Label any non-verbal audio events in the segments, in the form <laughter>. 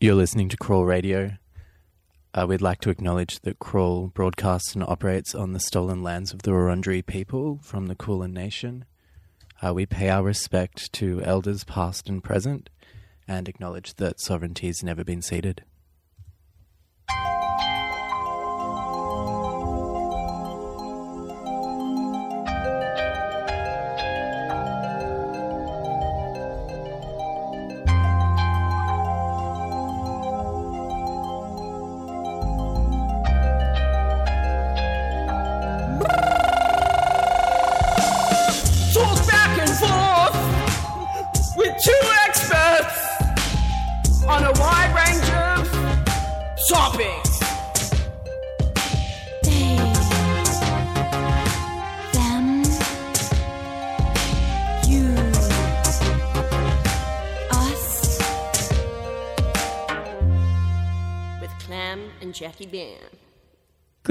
You're listening to Crawl Radio. Uh, we'd like to acknowledge that Crawl broadcasts and operates on the stolen lands of the Wurundjeri people from the Kulin Nation. Uh, we pay our respect to elders past and present and acknowledge that sovereignty has never been ceded.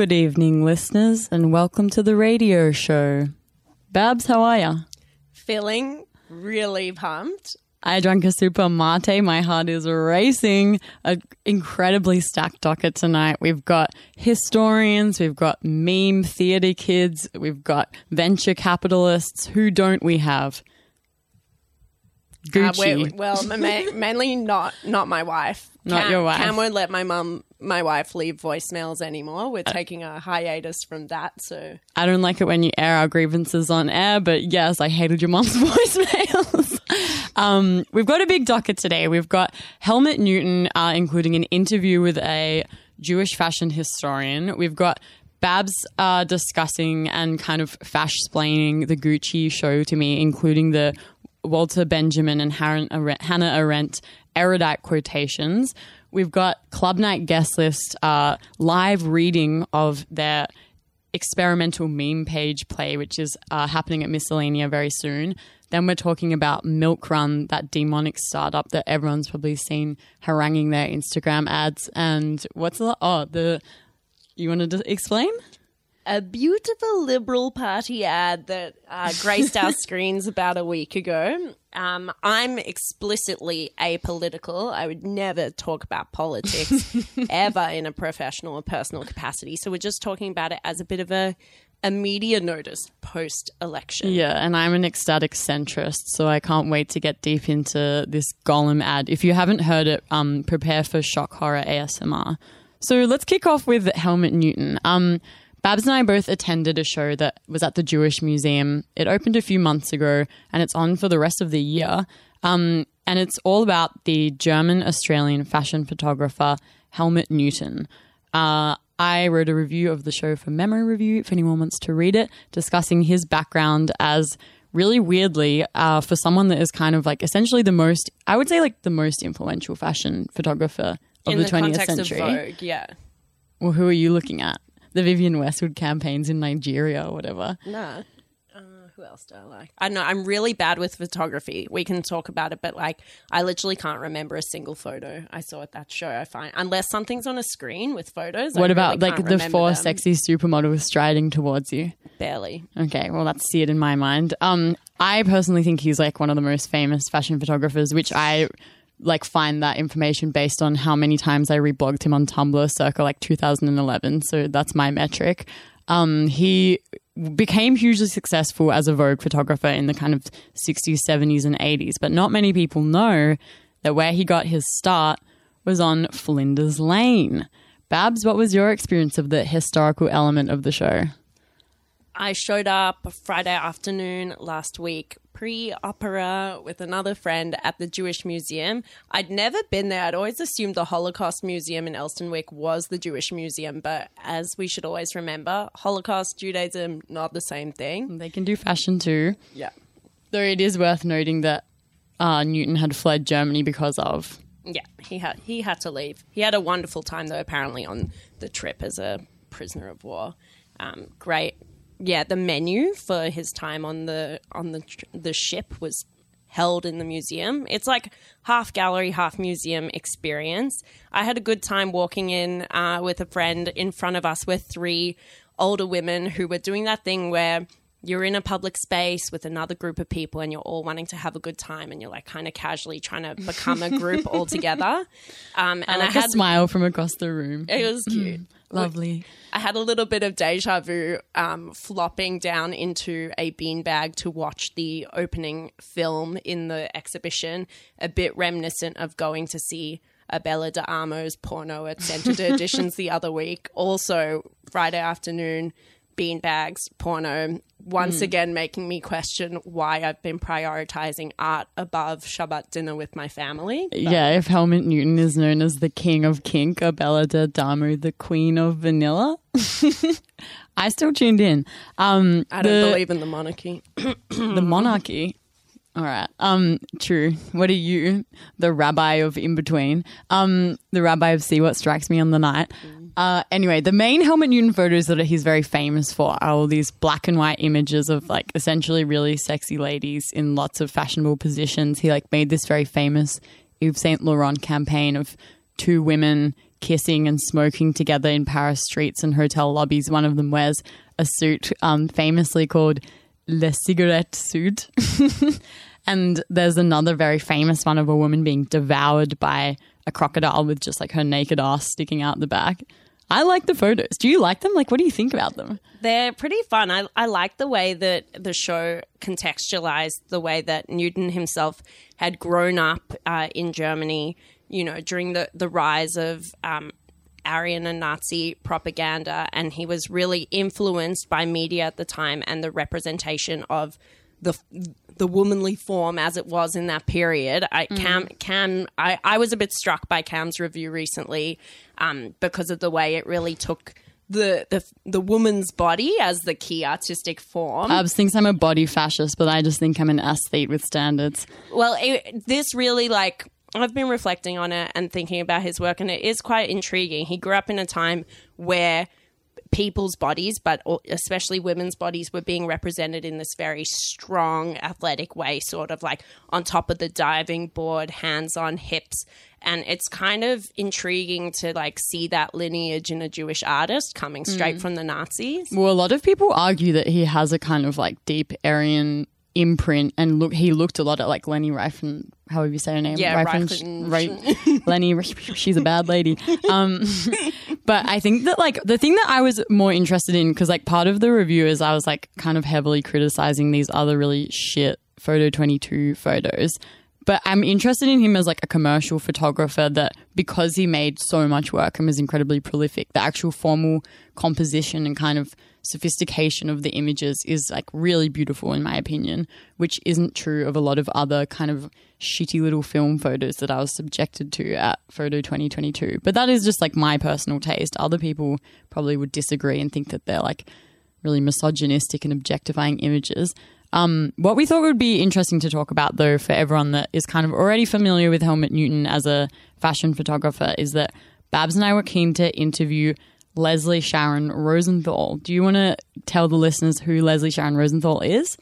Good evening, listeners, and welcome to the radio show. Babs, how are ya? Feeling really pumped. I drank a super mate. My heart is racing. An incredibly stacked docket tonight. We've got historians, we've got meme theatre kids, we've got venture capitalists. Who don't we have? Uh, Gucci. we're- well, ma- ma- <laughs> mainly not not my wife. Not Cam, your wife. Cam won't let my mum, my wife, leave voicemails anymore. We're taking a hiatus from that. So I don't like it when you air our grievances on air, but yes, I hated your mom's <laughs> voicemails. um, we've got a big docket today. We've got Helmut Newton, uh, including an interview with a Jewish fashion historian. We've got Babs uh, discussing and kind of fash splaining the Gucci show to me, including the Walter Benjamin and Hannah Arendt, erudite quotations. We've got Club Nite guest list uh, live reading of their experimental meme page play, which is uh, happening at Miscellania very soon. Then we're talking about Milkrun, that demonic startup that everyone's probably seen haranguing their Instagram ads. And what's the oh the you want to explain? A beautiful Liberal Party ad that uh, graced our <laughs> screens about a week ago. Um, I'm explicitly apolitical. I would never talk about politics <laughs> ever in a professional or personal capacity. So we're just talking about it as a bit of a a media notice post election. Yeah, and I'm an ecstatic centrist, so I can't wait to get deep into this Gollum ad. If you haven't heard it, um, prepare for shock horror ASMR. So let's kick off with Helmut Newton. Um, Babs and I both attended a show that was at the Jewish Museum. It opened a few months ago, and it's on for the rest of the year. Um, and it's all about the German Australian fashion photographer Helmut Newton. Uh, I wrote a review of the show for Memo Review, if anyone wants to read it, discussing his background as really weirdly uh, for someone that is kind of like essentially the most, I would say like the most influential fashion photographer of in the, the, 20th context century. Vogue, yeah. Well, who are you looking at? The Vivienne Westwood campaigns in Nigeria or whatever. Nah. Uh, who else do I like? I know. I'm really bad with photography. We can talk about it, but like, I literally can't remember a single photo I saw at that show. I find unless something's on a screen with photos. I What really about like can't the four them. sexy supermodels striding towards you? Barely. Okay, well that's see it in my mind. Um, I personally think he's like one of the most famous fashion photographers, which I like find that information based on how many times I reblogged him on Tumblr circa like 2011. So that's my metric. Um, he became hugely successful as a Vogue photographer in the kind of 60s, 70s, and 80s, but not many people know that where he got his start was on Flinders Lane. Babs, what was your experience of the historical element of the show? I showed up Friday afternoon last week, pre opera, with another friend at the Jewish Museum. I'd never been there. I'd always assumed the Holocaust Museum in Elsternwick was the Jewish Museum, but as we should always remember, Holocaust, Judaism, not the same thing. They can do fashion too. Yeah. Though it is worth noting that uh, Newton had fled Germany because of. Yeah, he had he had to leave. He had a wonderful time though. Apparently on the trip as a prisoner of war. Um, great. Yeah, the menu for his time on the on the the ship was held in the museum. It's like half gallery, half museum experience. I had a good time walking in uh, with a friend. In front of us were three older women who were doing that thing where you're in a public space with another group of people and you're all wanting to have a good time and you're like kind of casually trying to become a group <laughs> all together. Um, and I I, had a smile from across the room. it was cute. Lovely. I had a little bit of deja vu um, flopping down into a beanbag to watch the opening film in the exhibition, a bit reminiscent of going to see a Bella de Armo's porno at Centre Editions <laughs> the other week. Also, Friday afternoon, beanbags, porno, once again making me question why I've been prioritizing art above Shabbat dinner with my family. Yeah, if Helmut Newton is known as the king of kink, Abella de Damo the queen of vanilla. <laughs> I still tuned in. Um, I don't the, believe in the monarchy. <clears throat> the monarchy. All right. Um, true. What are you, the rabbi of in between? Um, the rabbi of see what strikes me on the night. Uh, anyway, the main Helmut Newton photos that he's very famous for are all these black and white images of like essentially really sexy ladies in lots of fashionable positions. He like made this very famous Yves Saint Laurent campaign of two women kissing and smoking together in Paris streets and hotel lobbies. One of them wears a suit um, famously called Le Cigarette Suit. <laughs> and there's another very famous one of a woman being devoured by a crocodile with just like her naked ass sticking out the back. I like the photos. Do you like them? Like, what do you think about them? They're pretty fun. I, I like the way that the show contextualized the way that Newton himself had grown up uh, in Germany, you know, during the, the rise of um, Aryan and Nazi propaganda. And he was really influenced by media at the time and the representation of the the womanly form as it was in that period. I Cam Cam I, I was a bit struck by Cam's review recently um, because of the way it really took the the the woman's body as the key artistic form. Abs thinks I'm a body fascist, but I just think I'm an aesthete with standards. well, it, this really like I've been reflecting on it and thinking about his work, and it is quite intriguing. He grew up in a time where people's bodies, but especially women's bodies, were being represented in this very strong, athletic way, sort of like on top of the diving board, hands on hips. And it's kind of intriguing to like see that lineage in a Jewish artist coming straight from the Nazis. Well, a lot of people argue that he has a kind of like deep Aryan imprint, and look, he looked a lot at like Leni Riefenstahl. However you say her name, Yeah, right? <laughs> Leni, she's a bad lady. Um, <laughs> but I think that like the thing that I was more interested in because like part of the review is I was like kind of heavily criticizing these other really shit photo 22 photos but I'm interested in him as like a commercial photographer that because he made so much work and was incredibly prolific, the actual formal composition and kind of sophistication of the images is like really beautiful in my opinion, which isn't true of a lot of other kind of shitty little film photos that I was subjected to at Photo 2022. But that is just like my personal taste. Other people probably would disagree and think that they're like really misogynistic and objectifying images. Um, what we thought would be interesting to talk about, though, for everyone that is kind of already familiar with Helmut Newton as a fashion photographer, is that Babs and I were keen to interview Lesley Sharon Rosenthal. Do you want to tell the listeners who Lesley Sharon Rosenthal is?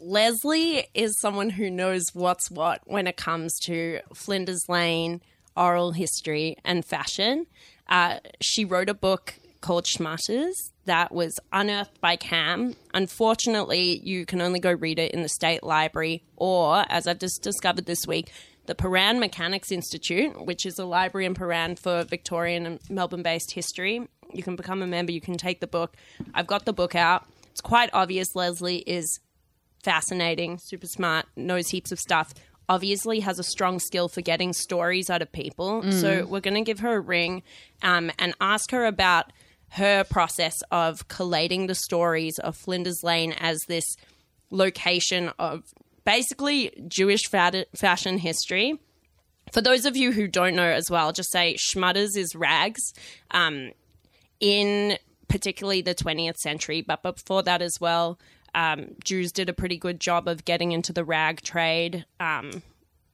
Lesley is someone who knows what's what when it comes to Flinders Lane, oral history, and fashion. Uh, she wrote a book called Schmutters that was unearthed by Cam. Unfortunately, you can only go read it in the State Library or, as I've just discovered this week, the Prahran Mechanics Institute, which is a library in Prahran for Victorian and Melbourne based history. You can become a member, you can take the book. I've got the book out. It's quite obvious Lesley is fascinating, super smart, knows heaps of stuff. Obviously, has a strong skill for getting stories out of people. So, we're going to give her a ring um, and ask her about her process of collating the stories of Flinders Lane as this location of basically Jewish fad- fashion history. For those of you who don't know as well, just say Schmutters is rags. Um, in particularly the 20th century, but before that as well, um, Jews did a pretty good job of getting into the rag trade. Um,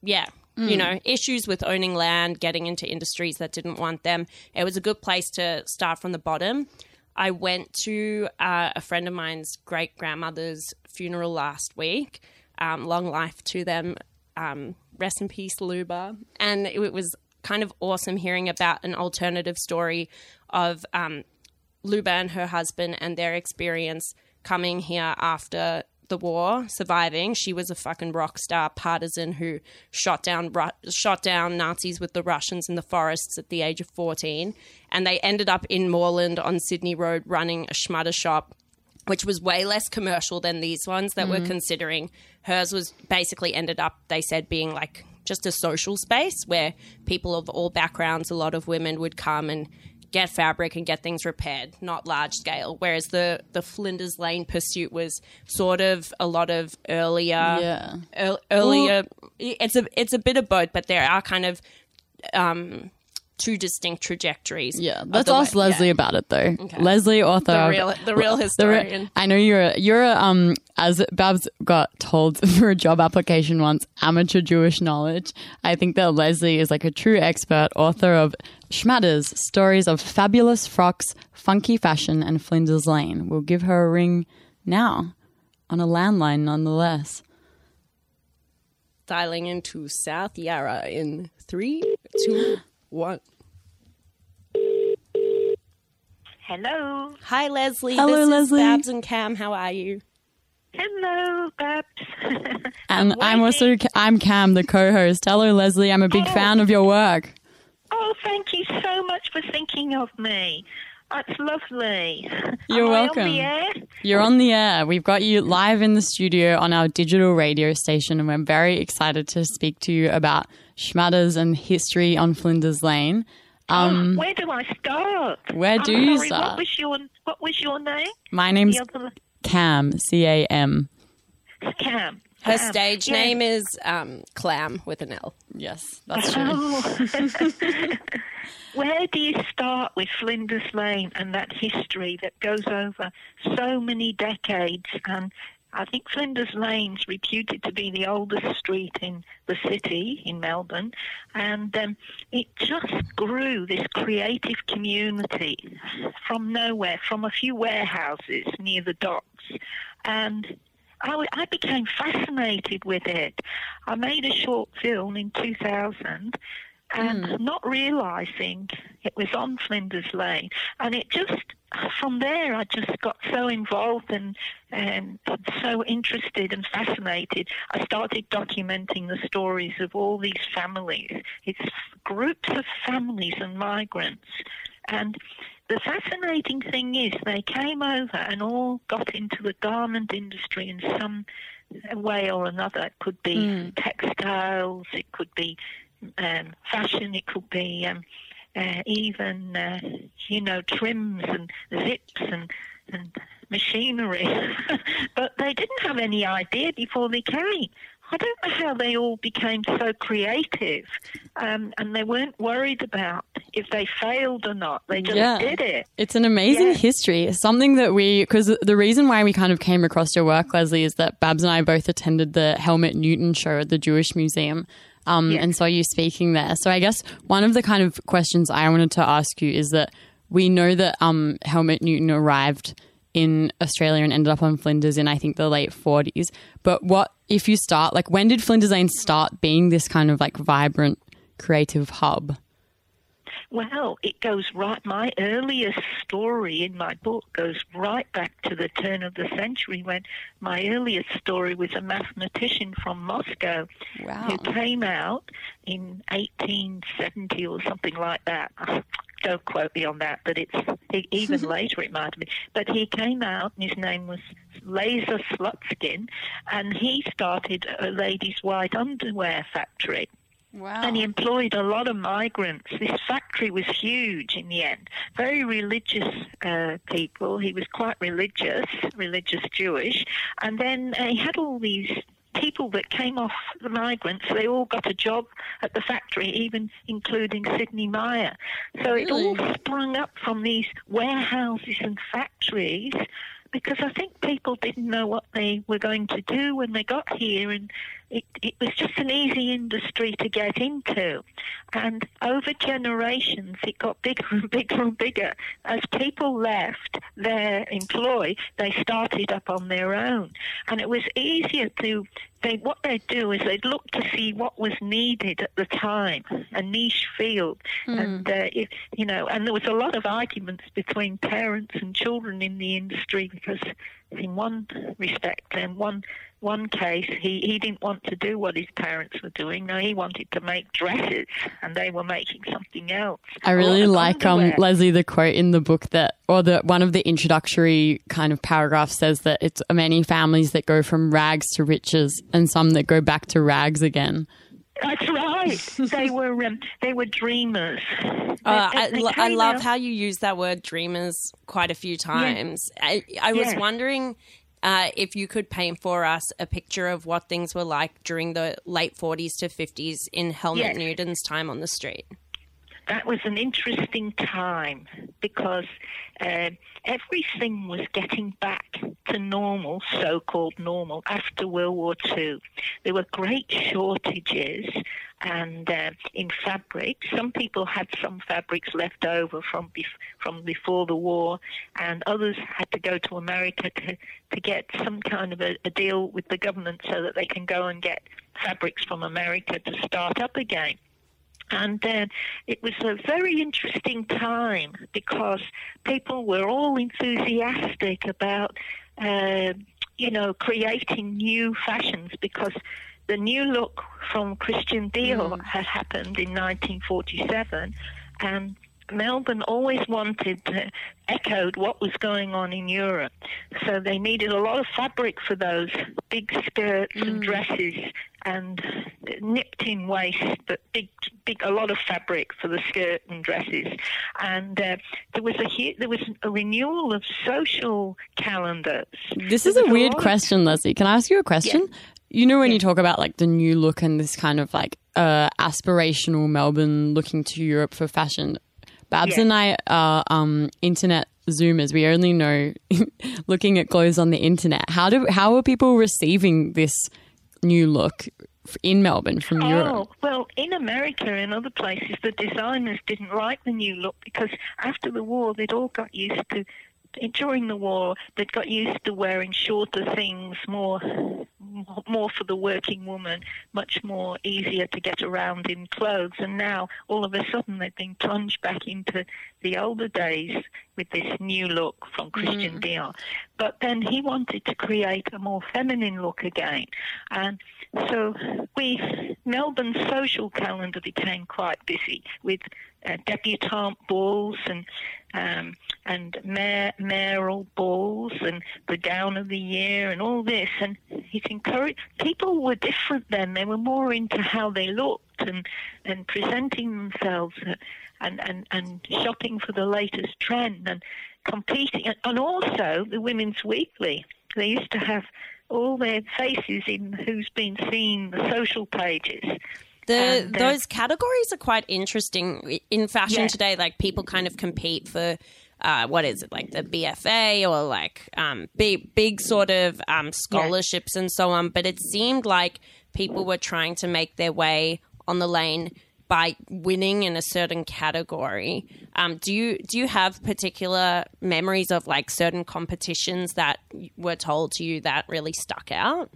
yeah, you know, issues with owning land, getting into industries that didn't want them. It was a good place to start from the bottom. I went to uh, a friend of mine's great grandmother's funeral last week. Um, long life to them. Um, rest in peace, Luba. And it was kind of awesome hearing about an alternative story of um, Luba and her husband and their experience coming here after the war, surviving. She was a fucking rock star partisan who shot down Ru- shot down Nazis with the Russians in the forests at the age of 14 and they ended up in Moreland on Sydney Road running a schmutter shop which was way less commercial than these ones that we're mm. considering. Hers was basically ended up, they said, being like just a social space where people of all backgrounds, a lot of women would come and get fabric and get things repaired, not large scale. Whereas the the Flinders Lane pursuit was sort of a lot of earlier, Yeah. ear- earlier. it's a it's a bit of both, but there are kind of um, two distinct trajectories. Yeah, let's the way- ask Lesley yeah. about it though. Lesley, author, The real- the real the re- historian. I know you're a, you're a, um as Babs got told <laughs> for a job application once, amateur Jewish knowledge. I think that Lesley is like a true expert, author of Schmatters, stories of fabulous frocks, funky fashion, and Flinders Lane. We'll give her a ring now on a landline, nonetheless. dialing into South Yarra in three, two, one. Hello. Hi, Lesley. Hello, this Lesley. is Babs and Cam. How are you? Hello, Babs. <laughs> And I'm also I'm Cam, the co-host. Hello, Lesley. I'm a big Oh. fan of your work. oh, thank you so much for thinking of me. That's lovely. You're Am I welcome. On the air? You're on the air. We've got you live in the studio on our digital radio station, and we're very excited to speak to you about Schmatters and history on Flinders Lane. Um, Where do I start? Where do I'm you sorry, start? What was your What was your name? my name's The other Cam, C A M. Cam. Her Cam. stage Yeah. name is um, Clam with an L. Yes, that's <laughs> true. Oh. <laughs> <laughs> Where do you start with Flinders Lane and that history that goes over so many decades? And I think Flinders Lane's reputed to be the oldest street in the city in Melbourne, and um, it just grew this creative community from nowhere, from a few warehouses near the docks, and I, became fascinated with it. I made a short film in 2000 and mm. not realizing it was on Flinders Lane. And it just, from there, I just got so involved and, and so interested and fascinated. I started documenting the stories of all these families. It's groups of families and migrants. And the fascinating thing is they came over and all got into the garment industry in some way or another. It could be mm. textiles, it could be um, fashion, it could be um, uh, even, uh, you know, trims and zips and, and machinery. <laughs> but they didn't have any idea before they came. I don't know how they all became so creative, um, and they weren't worried about if they failed or not. They just Yeah. did it. It's an amazing Yeah. history. Something that we, because the reason why we kind of came across your work, Lesley, is that Babs and I both attended the Helmut Newton show at the Jewish Museum. Um, Yeah. And saw you speaking there. So I guess one of the kind of questions I wanted to ask you is that we know that um, Helmut Newton arrived in Australia and ended up on Flinders in I think the late 40s. But what if you start like when did Flinders Lane start being this kind of like vibrant creative hub? Well, it goes right. My earliest story in my book goes right back to the turn of the century when my earliest story was a mathematician from Moscow Wow. who came out in 1870 or something like that. Ah, don't quote me on that, but it's even <laughs> later it might have been. But he came out, and his name was Laser Slutskin, and he started a ladies' white underwear factory Wow. and he employed a lot of migrants. This factory was huge in the end. Very religious uh, people. He was quite religious, religious Jewish, and then uh, he had all these people that came off the migrants. They all got a job at the factory, even including Sidney Myer. So it all sprung up from these warehouses and factories. Because I think people didn't know what they were going to do when they got here, and it, it was just an easy industry to get into. And over generations, it got bigger and bigger and bigger. As people left their employ, they started up on their own. And it was easier to they what they'd do is they'd look to see what was needed at the time, a niche field, and uh, it, you know, and there was a lot of arguments between parents and children in the industry because, in one respect, in one one case, he, he didn't want to do what his parents were doing. No, he wanted to make dresses, and they were making something else. I really like um. Lesley the quote in the book that or the one of the introductory kind of paragraphs says that it's many families that go from rags to riches and some that go back to rags again. That's right. <laughs> they were um, they were dreamers. Uh, I, lo- I love out- how you use that word dreamers quite a few times. I, I was Yeah. wondering uh, if you could paint for us a picture of what things were like during the late 40s to 50s in Helmut Yes. Newton's time on the street. That was an interesting time because uh, everything was getting back to normal, so called normal, after World War II. There were great shortages and uh, in fabric. Some people had some fabrics left over from bef- from before the war, and others had to go to America to, to get some kind of a, a deal with the government so that they can go and get fabrics from America to start up again. And uh, it was a very interesting time because people were all enthusiastic about, uh, you know, creating new fashions because the new look from Christian Dior had happened in 1947 and Melbourne always wanted uh, echoed what was going on in Europe, so they needed a lot of fabric for those big skirts and dresses and nipped in waist, but big, big, a lot of fabric for the skirt and dresses. And uh, there was a there was a renewal of social calendars. This is a weird question, Lesley. Can I ask you a question? You know when you talk about like the new look and this kind of like uh, aspirational Melbourne looking to Europe for fashion. Babs Yeah. and I are um, internet zoomers. We only know <laughs> looking at clothes on the internet. How do how are people receiving this new look in Melbourne from Europe? Oh, well, in America and other places, the designers didn't like the new look because after the war, they'd all got used to, during the war, they'd got used to wearing shorter things, more, more for the working woman, much more easier to get around in clothes. And now, all of a sudden, they've been plunged back into the older days with this new look from Christian mm. Dior. But then he wanted to create a more feminine look again. And so we, Melbourne's social calendar became quite busy with uh, debutante balls and um, and mayor, mayoral balls and the gown of the year and all this. And he's encouraged. People were different then. They were more into how they looked and and presenting themselves and and and shopping for the latest trend and competing. And also the Women's Weekly. They used to have all their faces in who's been seen the social pages. The And, uh, those categories are quite interesting in fashion Yeah. today. Like people kind of compete for uh, what is it like the BFA or like um, big big sort of um, scholarships and so on. But it seemed like people were trying to make their way on the lane by winning in a certain category. Um, do you do you have particular memories of like certain competitions that were told to you that really stuck out?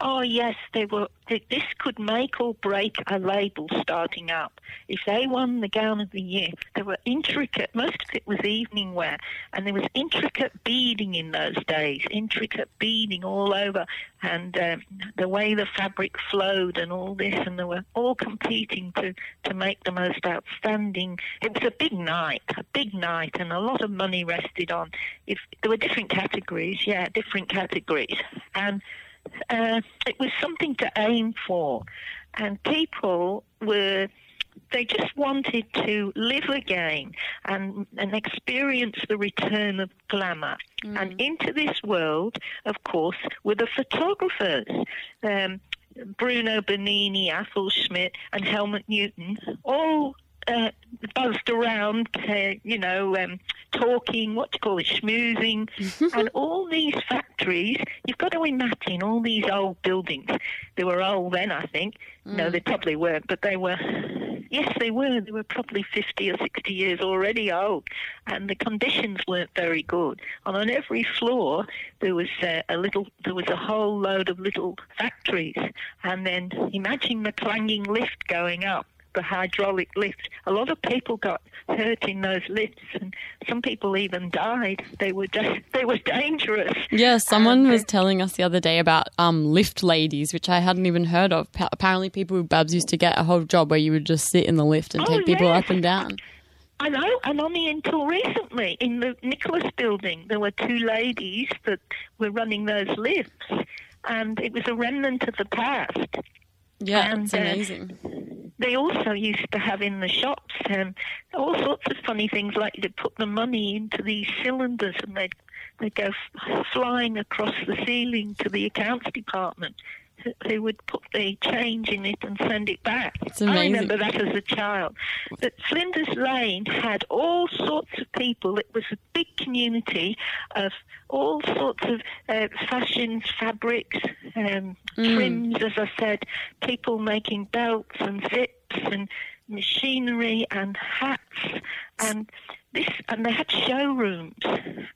Oh yes, they were. This could make or break a label starting up. If they won the gown of the year, there were intricate. Most of it was evening wear, and there was intricate beading in those days. Intricate beading all over, and um, the way the fabric flowed, and all this, and they were all competing to to make the most outstanding. It was a big night, a big night, and a lot of money rested on. If there were different categories, yeah, different categories, and uh, it was something to aim for, and people were. They just wanted to live again and, and experience the return of glamour. And into this world, of course, were the photographers. Um, Bruno Benini, Athol Shmith, and Helmut Newton all uh, buzzed around, uh, you know, um, talking, what do you call it, schmoozing, and all these factories. You've got to imagine all these old buildings. They were old then, I think. No, they probably weren't, but they were, Yes, they were. They were probably 50 or 60 years already old, and the conditions weren't very good. And on every floor, there was uh, a little, there was a whole load of little factories. And then imagine the clanging lift going up, the hydraulic lift. A lot of people got hurt in those lifts, and some people even died. They were, da- <laughs> they were dangerous. Yeah, someone And, uh, was telling us the other day about um, lift ladies, which I hadn't even heard of. Pa- apparently, people with Babs used to get a whole job where you would just sit in the lift and Oh, take people yes. up and down. I know, and only until recently in the Nicholas building, there were two ladies that were running those lifts, and it was a remnant of the past. Yeah, And, it's uh, amazing. They also used to have in the shops um, all sorts of funny things, like to put the money into these cylinders, and they'd they'd go f- flying across the ceiling to the accounts department. They would put the change in it and send it back. It's I remember that as a child. But Flinders Lane had all sorts of people. It was a big community of all sorts of uh, fashions, fabrics, um, trims, as I said, people making belts and zips and machinery and hats. And this and they had showrooms.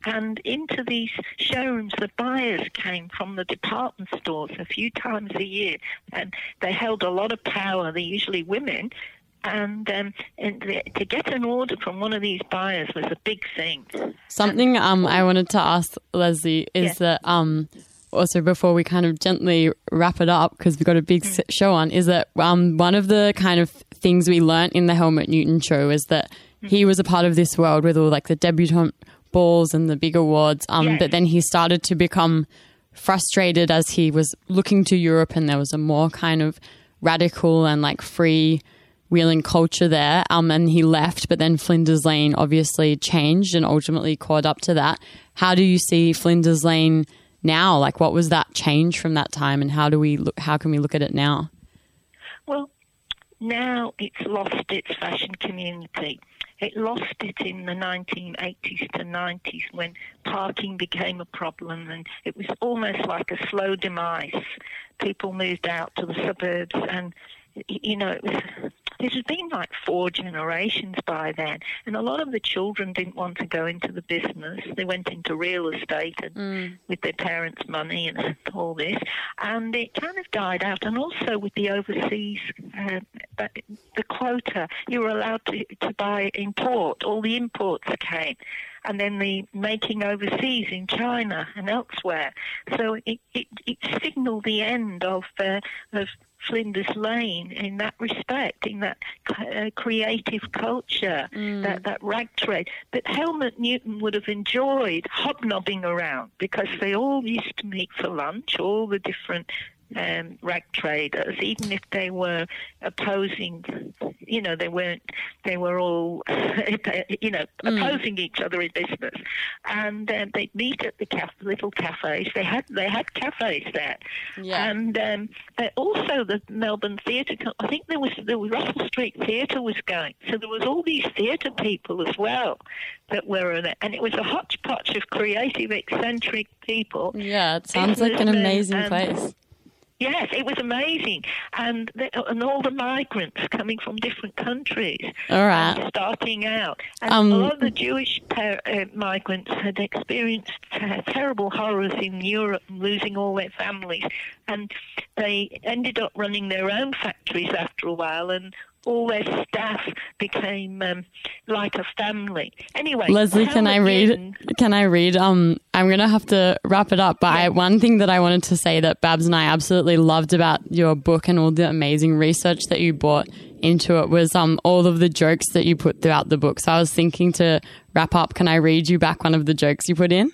And into these showrooms the buyers came from the department stores a few times a year. And they held a lot of power they're usually women. And, um, and the, to get an order from one of these buyers was a big thing. Something um, I wanted to ask Leslie is Yeah. that um, also before we kind of gently wrap it up because we've got a big show on is that um, one of the kind of things we learnt in the Helmut Newton show is that he was a part of this world with all like the debutante balls and the big awards um, Yes. but then he started to become frustrated as he was looking to Europe and there was a more kind of radical and like free wheeling culture there. Um, and he left, but then Flinders Lane obviously changed and ultimately caught up to that. How do you see Flinders Lane now? Like, what was that change from that time, and how do we look? How can we look at it now? Well, now it's lost its fashion community. It lost it in the 1980s to 90s when parking became a problem and it was almost like a slow demise. People moved out to the suburbs and, you know, it was, it had been like four generations by then. And a lot of the children didn't want to go into the business. They went into real estate and with their parents' money and <laughs> all this. And it kind of died out. And also with the overseas, uh, but the quota, you were allowed to, to buy import. All the imports came. And then the making overseas in China and elsewhere. So it, it, it signaled the end of, uh, of Flinders Lane in that respect, in that uh, creative culture, that, that rag trade. But Helmut Newton would have enjoyed hobnobbing around because they all used to meet for lunch, all the different um, rag traders, even if they were opposing, you know, they weren't, they were all, <laughs> you know, opposing each other in business. And um, they'd meet at the caf- little cafes. They had, they had cafes there. Yeah. And um, also the Melbourne Theatre. I think there was the Russell Street Theatre was going, so there was all these theatre people as well that were in it, and it was a hodgepodge of creative, eccentric people. Yeah, it sounds like an amazing place. Yes, it was amazing, and the, and all the migrants coming from different countries, All right. starting out, and Um, a lot of the Jewish par- uh, migrants had experienced uh, terrible horrors in Europe, losing all their families, and they ended up running their own factories after a while, and all their staff became um, like a family. Anyway, Lesley, can I read? Newton- Can I read? Um, I'm gonna have to wrap it up. But I, one thing that I wanted to say that Babs and I absolutely loved about your book and all the amazing research that you brought into it was um all of the jokes that you put throughout the book. So I was thinking to wrap up. Can I read you back one of the jokes you put in?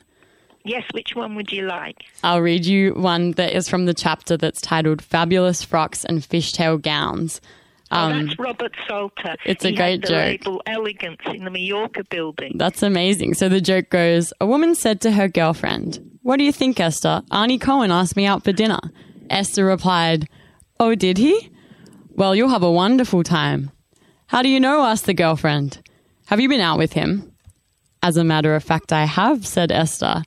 Yes, which one would you like? I'll read you one that is from the chapter that's titled "Fabulous Frocks and Fishtail Gowns." Oh, that's Robert Salter. Um, it's a he great had the joke. label Elegance in the Mallorca building. That's amazing. So the joke goes A woman said to her girlfriend, What do you think, Esther? Arnie Cohen asked me out for dinner. Esther replied, Oh, did he? Well, you'll have a wonderful time. How do you know? asked the girlfriend. Have you been out with him? As a matter of fact, I have, said Esther.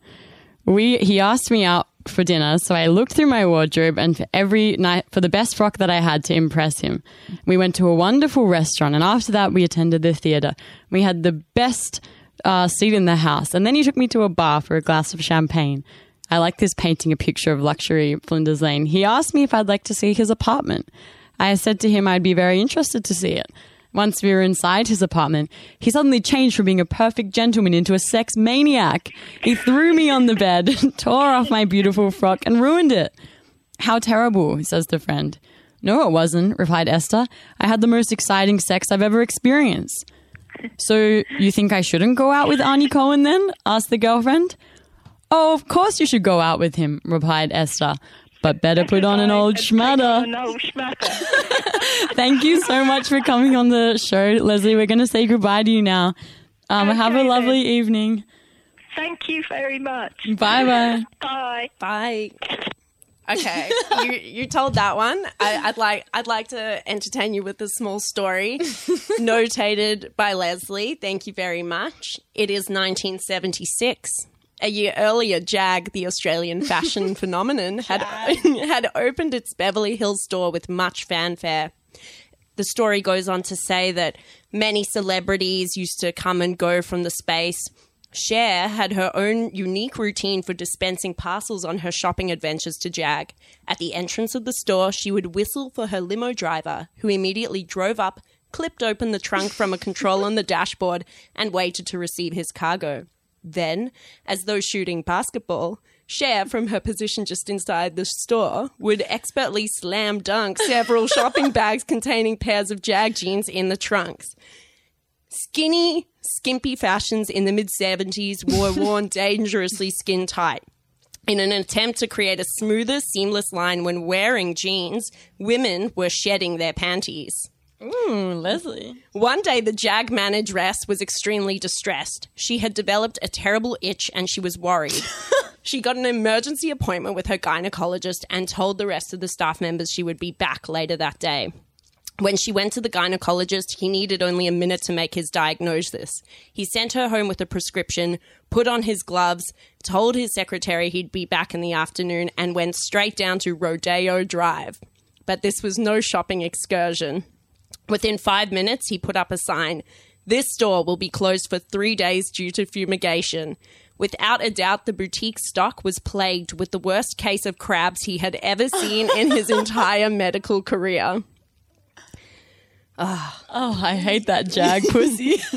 We, he asked me out for dinner, so I looked through my wardrobe and for every night for the best frock that I had to impress him. We went to a wonderful restaurant, and after that, we attended the theater. We had the best uh, seat in the house, and then he took me to a bar for a glass of champagne. I like this painting a picture of luxury Flinders Lane. He asked me if I'd like to see his apartment. I said to him I'd be very interested to see it. Once we were inside his apartment, he suddenly changed from being a perfect gentleman into a sex maniac. He threw me on the bed, <laughs> tore off my beautiful frock, and ruined it. How terrible, says the friend. No, it wasn't, replied Esther. I had the most exciting sex I've ever experienced. So, you think I shouldn't go out with Arnie Cohen then? asked the girlfriend. Oh, of course you should go out with him, replied Esther. But better put on an old schmatter. An old schmatter. <laughs> Thank you so much for coming on the show, Lesley. We're going to say goodbye to you now. Um, have a lovely then. evening. Thank you very much. Bye bye. Bye. Bye. Okay, you you told that one. I, I'd like I'd like to entertain you with a small story, <laughs> notated by Lesley. Thank you very much. It is 1976. A year earlier, Jag, the Australian <laughs> fashion phenomenon, had <laughs> had opened its Beverly Hills store with much fanfare. The story goes on to say that many celebrities used to come and go from the space. Cher had her own unique routine for dispensing parcels on her shopping adventures to Jag. At the entrance of the store, she would whistle for her limo driver, who immediately drove up, clipped open the trunk from a control on the dashboard, and waited to receive his cargo. Then, as though shooting basketball, Cher, from her position just inside the store, would expertly slam dunk several <laughs> shopping bags containing pairs of Jag jeans in the trunks. Skinny, skimpy fashions in the mid 70s were worn <laughs> dangerously skin tight. In an attempt to create a smoother, seamless line when wearing jeans, women were shedding their panties. Ooh, Lesley. One day, the Jag manageress was extremely distressed. She had developed a terrible itch and she was worried. <laughs> she got an emergency appointment with her gynecologist and told the rest of the staff members she would be back later that day. When she went to the gynecologist, he needed only a minute to make his diagnosis. He sent her home with a prescription, put on his gloves, told his secretary he'd be back in the afternoon, and went straight down to Rodeo Drive. But this was no shopping excursion. Within five minutes, he put up a sign This store will be closed for three days due to fumigation. Without a doubt, the boutique stock was plagued with the worst case of crabs he had ever seen in his <laughs> entire medical career. Oh, I hate that Jag <laughs> pussy. <laughs>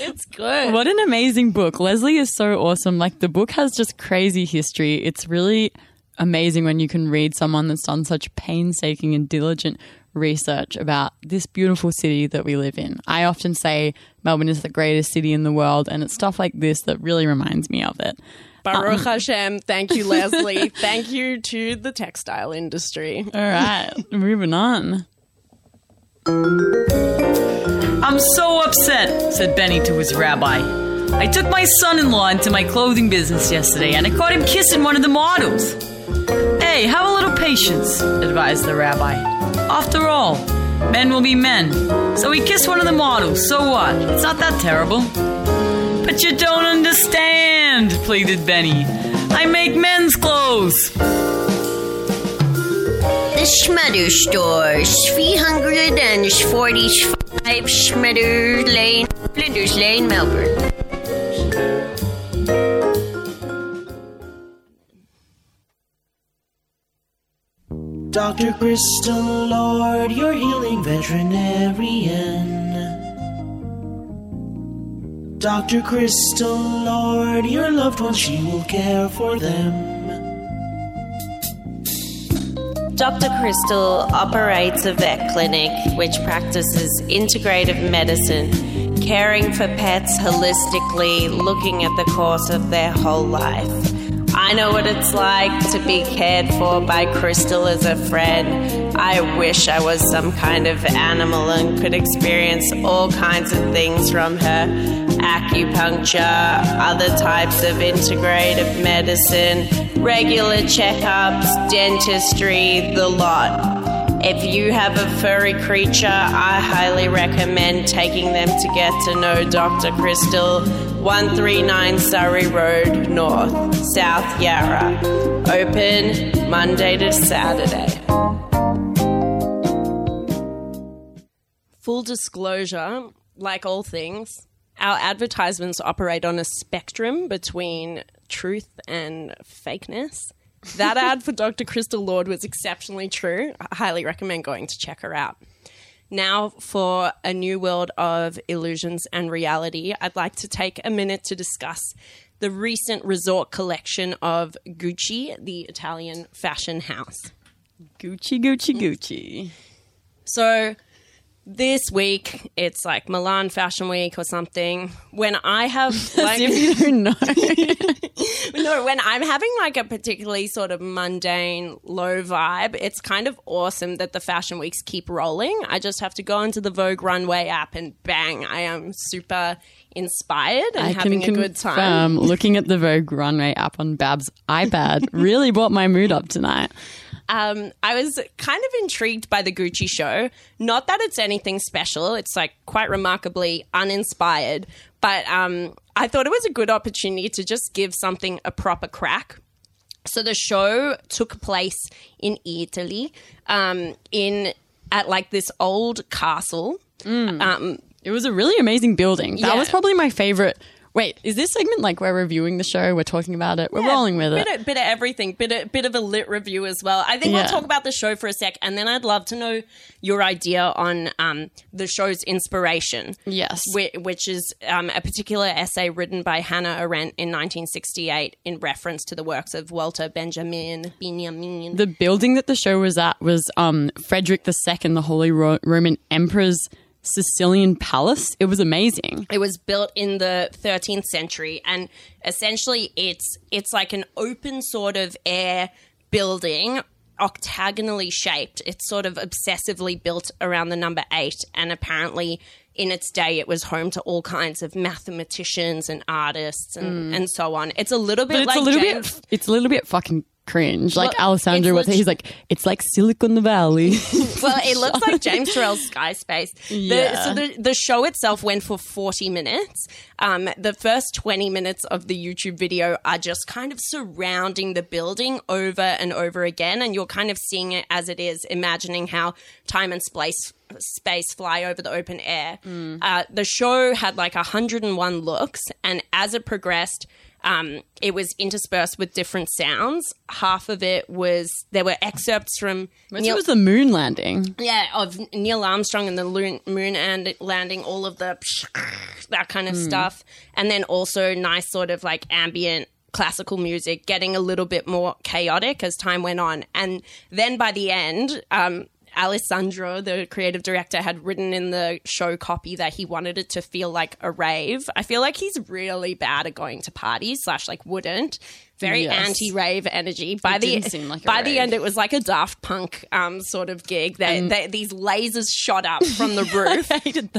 It's good. what an amazing book. Lesley is so awesome. Like the book has just crazy history. It's really amazing when you can read someone that's done such painstaking and diligent research about this beautiful city that we live in. I often say Melbourne is the greatest city in the world, and it's stuff like this that really reminds me of it. Baruch um, Hashem. Thank you, Lesley. <laughs> Thank you to the textile industry. All right, moving on. I'm so upset, said Benny to his rabbi. I took my son in law into my clothing business yesterday and I caught him kissing one of the models. Hey, have a little patience, advised the rabbi. After all, men will be men. So he kissed one of the models, so what? It's not that terrible. But you don't understand, pleaded Benny. I make men's clothes. The Schmutter Store, 345 Schmutter Lane, Flinders Lane, Melbourne. Dr. Crystal Lord, your healing veterinarian. Dr. Crystal Lord, your loved ones, she will care for them. Dr. Crystal operates a vet clinic which practices integrative medicine, caring for pets holistically, looking at the course of their whole life. I know what it's like to be cared for by Crystal as a friend. I wish I was some kind of animal and could experience all kinds of things from her acupuncture, other types of integrative medicine, regular checkups, dentistry, the lot. If you have a furry creature, I highly recommend taking them to get to know Dr. Crystal. 139 Surrey Road North, South Yarra. Open Monday to Saturday. Full disclosure, like all things, our advertisements operate on a spectrum between truth and fakeness. That ad for Dr. Crystal Lord was exceptionally true. I highly recommend going to check her out. Now, for a new world of illusions and reality, I'd like to take a minute to discuss the recent resort collection of Gucci, the Italian fashion house. Gucci, Gucci, Gucci. So, this week, it's like Milan Fashion Week or something. When I have <laughs> like, if you don't know. <laughs> no, when I'm having like a particularly sort of mundane, low vibe, it's kind of awesome that the fashion weeks keep rolling. I just have to go into the Vogue Runway app and bang, I am super inspired and I having a good time. looking at the Vogue Runway app on Bab's iPad <laughs> really brought my mood up tonight. Um, I was kind of intrigued by the Gucci show. Not that it's anything special, it's like quite remarkably uninspired, but um, I thought it was a good opportunity to just give something a proper crack. So the show took place in Italy, um, in at like this old castle. Um, It was a really amazing building. That Yeah. was probably my favorite. Wait, is this segment like we're reviewing the show? We're talking about it. We're rolling with it. bit Of, bit of everything, bit of, bit of a lit review as well. I think Yeah. we'll talk about the show for a sec, and then I'd love to know your idea on um, the show's inspiration. Yes. Which, which is um, a particular essay written by Hannah Arendt in 1968 in reference to the works of Walter Benjamin Benjamin. the building that the show was at was um, Frederick II, the Holy Ro- Roman Emperor's Sicilian palace. It was amazing. It was built in the 13th century, and essentially, it's it's like an open sort of air building, octagonally shaped. It's sort of obsessively built around the number eight, and apparently, in its day, it was home to all kinds of mathematicians and artists and, and so on. It's a little bit Mm. But it's like a little James- bit. It's a little bit fucking cringe. Like Well, Alessandro, what he's like. It's like Silicon Valley. <laughs> well, it looks like <laughs> James Turrell's Sky Space. The, Yeah. So the, the show itself went for 40 minutes. Um, the first 20 minutes of the YouTube video are just kind of surrounding the building over and over again. And you're kind of seeing it as it is, imagining how time and space space fly over the open air. Uh, the show had like 101 looks. And as it progressed, um, it was interspersed with different sounds. Half of it was there were excerpts from Most of it was the moon landing. yeah, of Neil Armstrong and the loon, moon and landing, all of the <sniffs> that kind of stuff, and then also nice sort of like ambient classical music, getting a little bit more chaotic as time went on, and then by the end, um, Alessandro, the creative director, had written in the show copy that he wanted it to feel like a rave. I feel like he's really bad at going to parties, slash like wouldn't. Very Yes. anti-rave energy. By the didn't seem like by the end, it was like a Daft Punk um, sort of gig. They, they, these lasers shot up from the <laughs> roof,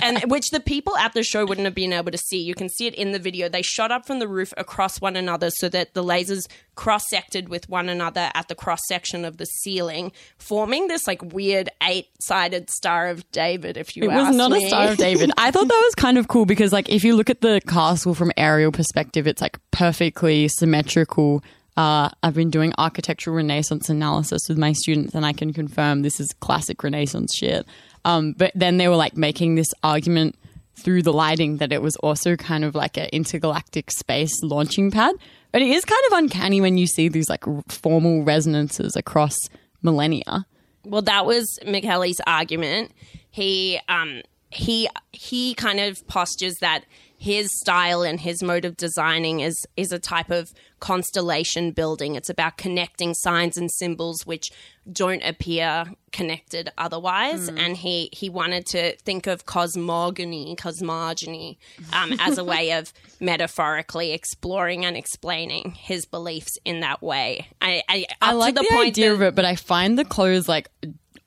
and which the people at the show wouldn't have been able to see. You can see it in the video. They shot up from the roof across one another so that the lasers cross-sected with one another at the cross section of the ceiling, forming this like weird eight-sided Star of David. If you It was not me. a Star of David. I thought that was kind of cool because, like, if you look at the castle from aerial perspective, it's like perfectly symmetrical. Uh, I've been doing architectural Renaissance analysis with my students, and I can confirm this is classic Renaissance shit. Um, but then they were like making this argument through the lighting that it was also kind of like an intergalactic space launching pad. But it is kind of uncanny when you see these like formal resonances across millennia. Well, that was Michele's argument. He um he he kind of postures that his style and his mode of designing is is a type of constellation building. It's about connecting signs and symbols which don't appear connected otherwise. And he he wanted to think of cosmogony, cosmogony, um, as a way of <laughs> metaphorically exploring and explaining his beliefs in that way. I I, I like the, the, point idea that- of it, but I find the clothes like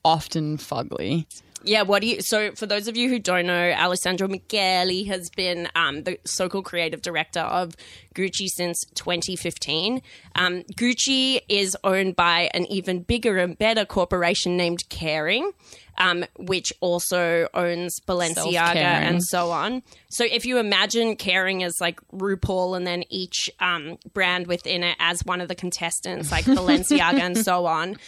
often fugly. Yeah, what do you? So, for those of you who don't know, Alessandro Michele has been um, the so-called creative director of Gucci since 2015. Um, Gucci is owned by an even bigger and better corporation named Kering. Um, which also owns Balenciaga Self-caring. and so on. So if you imagine Kering as like RuPaul and then each um, brand within it as one of the contestants, like <laughs> Balenciaga and so on.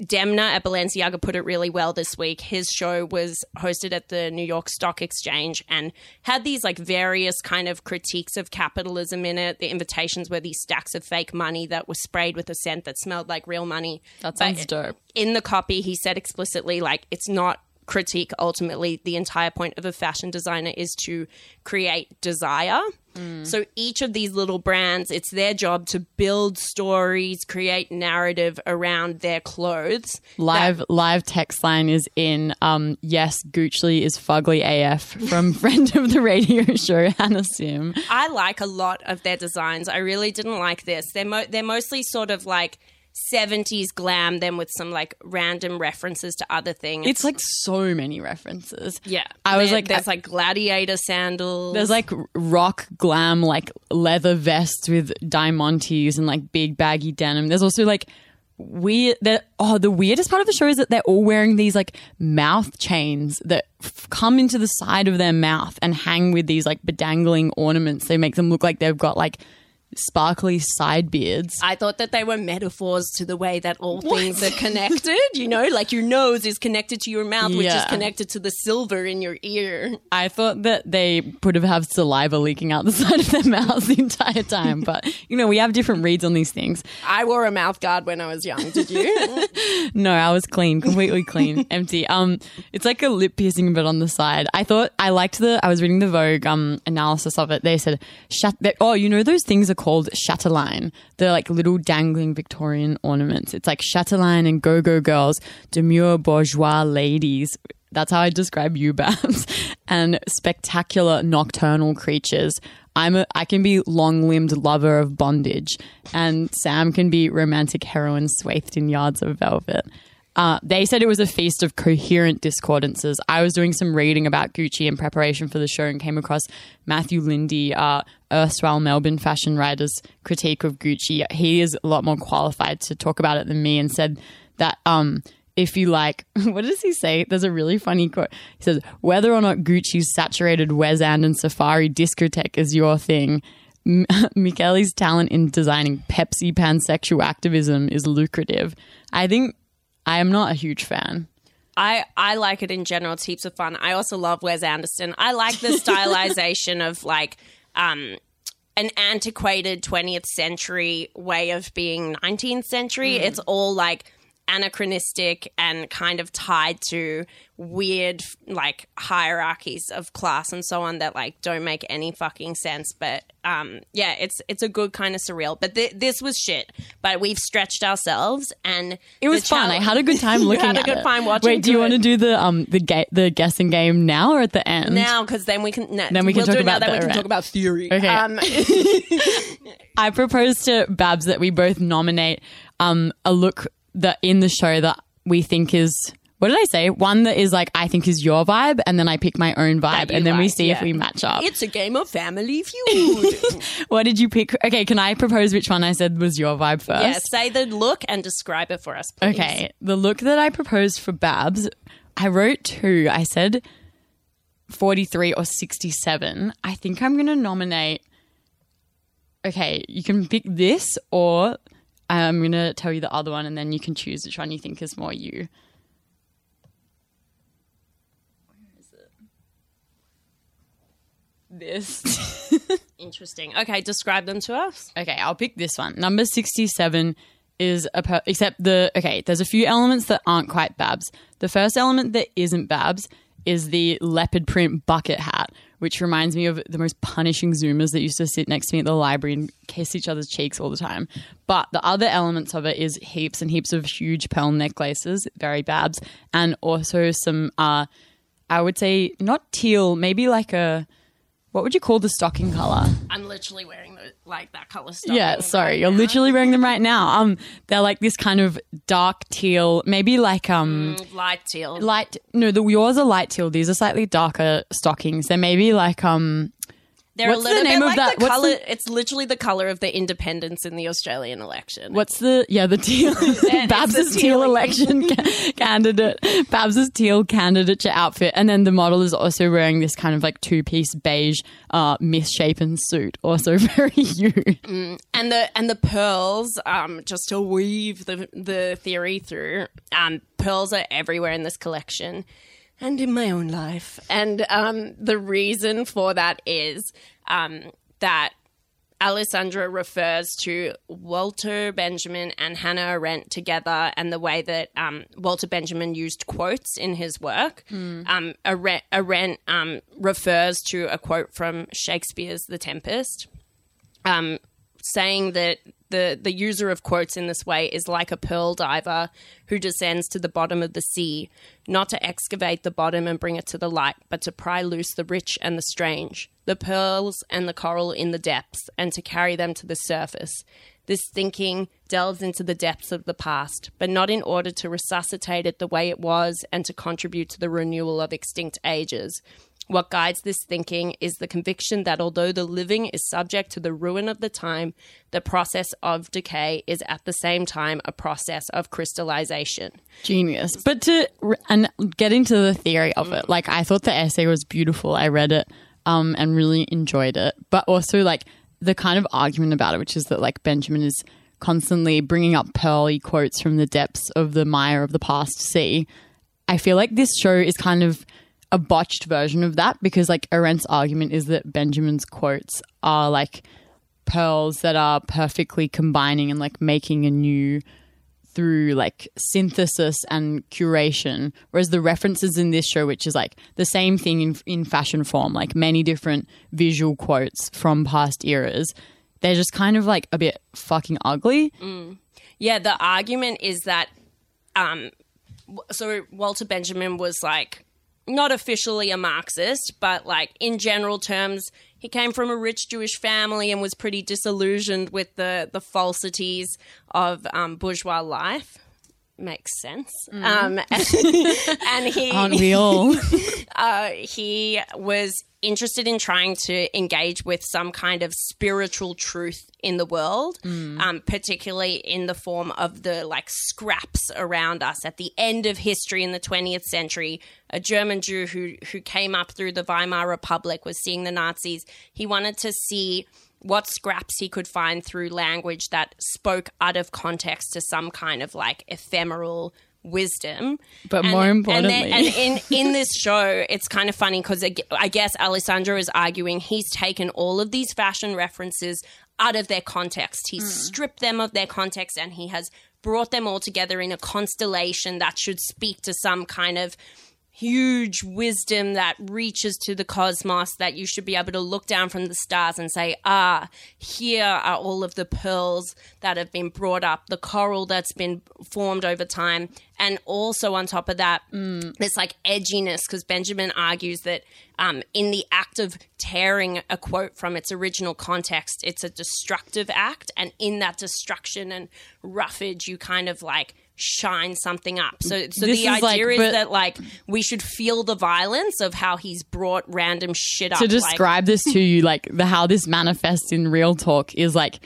Demna at Balenciaga put it really well this week. His show was hosted at the New York Stock Exchange and had these like various kind of critiques of capitalism in it. The invitations were these stacks of fake money that were sprayed with a scent that smelled like real money. That But dope. in the copy, he said explicitly, like, it's not critique. Ultimately, the entire point of a fashion designer is to create desire. So each of these little brands, it's their job to build stories, create narrative around their clothes. Live live text line is in. Um, yes, Gucci is fugly AF from <laughs> friend of the radio show Hannah Sim. I like a lot of their designs. I really didn't like this. They're mo- they're mostly sort of like 70s glam, then with some like random references to other things. It's like so many references. yeah, I was There- like, there's like gladiator sandals. There's like rock glam, like leather vests with diamantes and like big baggy denim. There's also like weird. That oh, the weirdest part of the show is that they're all wearing these like mouth chains that f- come into the side of their mouth and hang with these like bedangling ornaments. They make them look like they've got like sparkly side beards. I thought that they were metaphors to the way that all things are connected. You know, like your nose is connected to your mouth, which is connected to the silver in your ear. I thought that they would have had saliva leaking out the <laughs> side of their mouths the entire time, but you know we have different reads on these things. I wore a mouth guard when I was young. Did you? <laughs> No, I was clean, completely clean, <laughs> empty. Um, it's like a lip piercing, but on the side. I thought I liked the. I was reading the Vogue um analysis of it. They said, that- Oh, you know those things are called chatelaine. They're like little dangling Victorian ornaments. It's like chatelaine and go-go girls, demure bourgeois ladies. That's how I describe you, Babs. <laughs> And spectacular nocturnal creatures. I'm a, I can be long-limbed lover of bondage, and Sam can be romantic heroine swathed in yards of velvet. Uh, they said it was a feast of coherent discordances. I was doing some reading about Gucci in preparation for the show and came across Matthew Linde, uh, erstwhile Melbourne fashion writer's critique of Gucci. He is a lot more qualified to talk about it than me and said that um, if you like, <laughs> what does he say? There's a really funny quote. He says, whether or not Gucci's saturated Wes and Safari discotheque is your thing, M- <laughs> Michele's talent in designing Pepsi pansexual activism is lucrative. I think I am not a huge fan. I, I like it in general. It's heaps of fun. I also love Wes Anderson. I like the stylization of like um, an antiquated 20th century way of being 19th century. It's all like anachronistic and kind of tied to weird like hierarchies of class and so on that like don't make any fucking sense but um yeah it's it's a good kind of surreal but th- this was shit but we've stretched ourselves and It was fun. I had a good time <laughs> looking had a good it. time watching Wait, do you Good. want to do the um the ga- the guessing game now or at the end? now because then we can no, Then we can we'll talk now, about then we can talk about theory Okay. um, <laughs> <laughs> I propose to Babs that we both nominate um a look that in the show that we think is what did I say? One that is like I think is your vibe, and then I pick my own vibe, and then we see if we match up. it's a game of family feud <laughs> what did you pick? Okay, can I propose which one I said was your vibe first? yeah say the look and describe it for us please. Okay, the look that I proposed for Babs, I wrote two. I said 43 or 67. I think I'm going to nominate. Okay, you can pick this or I'm going to tell you the other one and then you can choose which one you think is more you. Where is it? This. <laughs> interesting okay describe them to us Okay, I'll pick this one. Number 67 is a per- except the okay, there's a few elements that aren't quite Babs. The first element that isn't Babs is the leopard print bucket hat, which reminds me of the most punishing zoomers that used to sit next to me at the library and kiss each other's cheeks all the time. But the other elements of it is heaps and heaps of huge pearl necklaces, very Babs, and also some uh I would say not teal, maybe like a what would you call the stocking color? I'm literally wearing like that color stocking. Yeah, sorry, right you're now. literally wearing them right now. Um, they're like this kind of dark teal, maybe like um light teal. light. No, the yours are light teal. These are slightly darker stockings. They're maybe like um. They're What's a the name bit of like that- the what's color. the- It's literally the color of the independence in the Australian election. What's the yeah the teal <laughs> Babs's the teal tealing. election <laughs> ca- candidate Babs's teal candidature outfit and then the model is also wearing this kind of like two piece beige uh misshapen suit also <laughs> very you and the and the pearls um just to weave the the theory through um pearls are everywhere in this collection and in my own life and um the reason for that is um that Alessandro refers to Walter Benjamin and Hannah Arendt together and the way that um, Walter Benjamin used quotes in his work. Um, Arendt, Arendt um, refers to a quote from Shakespeare's The Tempest um, saying that the, the user of quotes in this way is like a pearl diver who descends to the bottom of the sea, not to excavate the bottom and bring it to the light, but to pry loose the rich and the strange, the pearls and the coral in the depths, and to carry them to the surface. This thinking delves into the depths of the past, but not in order to resuscitate it the way it was and to contribute to the renewal of extinct ages. What guides this thinking is the conviction that although the living is subject to the ruin of the time, the process of decay is at the same time a process of crystallization. genius. But to and getting to the theory of it like I thought the essay was beautiful. I read it um and really enjoyed it. But also like the kind of argument about it which is that like Benjamin is constantly bringing up pearly quotes from the depths of the mire of the past sea I feel like this show is kind of a botched version of that because like Arendt's argument is that Benjamin's quotes are like pearls that are perfectly combining and like making a new through like synthesis and curation. Whereas the references in this show which is like the same thing in, in fashion form like many different visual quotes from past eras they're just kind of like a bit fucking ugly. Yeah, the argument is that um so Walter Benjamin was like not officially a Marxist, but like in general terms, he came from a rich Jewish family and was pretty disillusioned with the the falsities of um, bourgeois life. Makes sense. Um, <laughs> and, and he <laughs> aren't we all <laughs> uh, he was interested in trying to engage with some kind of spiritual truth in the world, um, particularly in the form of the like scraps around us at the end of history in the 20th century. A German Jew who who came up through the Weimar Republic was seeing the Nazis. He wanted to see what scraps he could find through language that spoke out of context to some kind of like ephemeral wisdom. But And- more and importantly- then- and in in this show, it's kind of funny because I guess Alessandro is arguing he's taken all of these fashion references out of their context. He's hmm. stripped them of their context and he has brought them all together in a constellation that should speak to some kind of huge wisdom that reaches to the cosmos that you should be able to look down from the stars and say, ah, here are all of the pearls that have been brought up, the coral that's been formed over time. And also on top of that, there's like edginess because Benjamin argues that um, in the act of tearing a quote from its original context, it's a destructive act. And in that destruction and roughage, you kind of like shine something up. So, so This the is like- idea is that like we should feel the violence of how he's brought random shit up. to like- describe this to you, like the how this manifests in real talk is like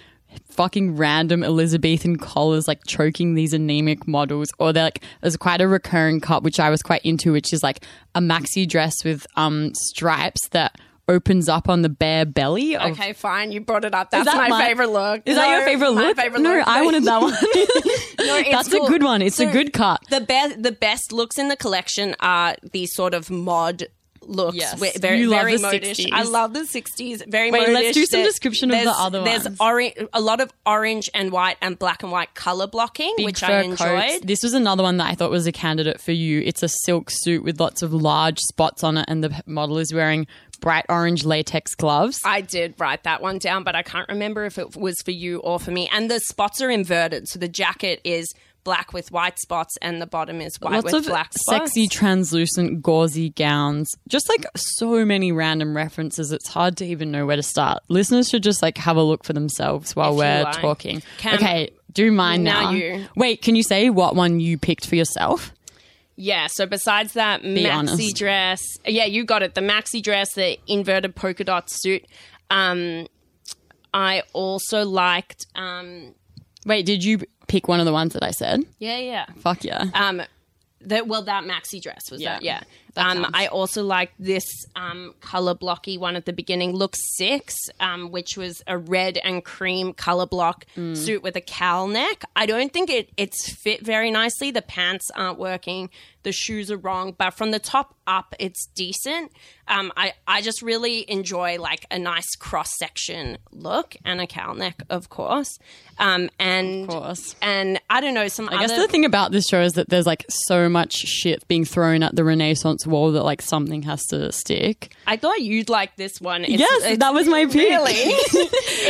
fucking random Elizabethan collars like choking these anemic models, or they're like there's quite a recurring cut which I was quite into, which is like a maxi dress with um stripes that opens up on the bare belly. Of, Okay, fine. You brought it up. That's that my, my- favorite look. Is that your favorite look? favorite no, look. I wanted that one. <laughs> <laughs> No, it's That's cool. a good one. It's a good cut. The best, the best looks in the collection are these sort of mod looks. Yes. Very, You love very the modish. 60s. I love the '60s. Very Wait, modish. let's do some There- description of the there's- other There's ones. orange, a lot of orange and white and black and white color blocking, Big which I coats. enjoyed. This was another one that I thought was a candidate for you. It's a silk suit with lots of large spots on it, and the model is wearing bright orange latex gloves. I did write that one down, but I can't remember if it was for you or for me. And the spots are inverted, so the jacket is black with white spots, and the bottom is white Lots with of black spots. sexy, translucent, gauzy gowns. Just like so many random references, it's hard to even know where to start. Listeners should just like have a look for themselves while If we're like. talking. Cam- okay, do mine Now now. you. Wait, can you say what one you picked for yourself? Yeah, so besides that maxi honest. dress, yeah, you got it. The maxi dress, the inverted polka dot suit. Um, I also liked, um, Wait, did you pick one of the ones that I said? yeah, yeah. Fuck yeah. Um, that well, that maxi dress was Yeah, that. Yeah. Um. I also liked this um, color blocky one at the beginning, look six, um, which was a red and cream color block Mm. suit with a cowl neck. I don't think it it's fit very nicely. The pants aren't working. The shoes are wrong, but from the top up, it's decent. Um, I I just really enjoy like a nice cross section look and a cowl neck, of course. Um, and Of course. and I don't know some I guess the thing about this show is that there's like so much shit being thrown at the Renaissance wall that like something has to stick. I thought you'd like this one. It's- yes, it's- that was my pick. Really?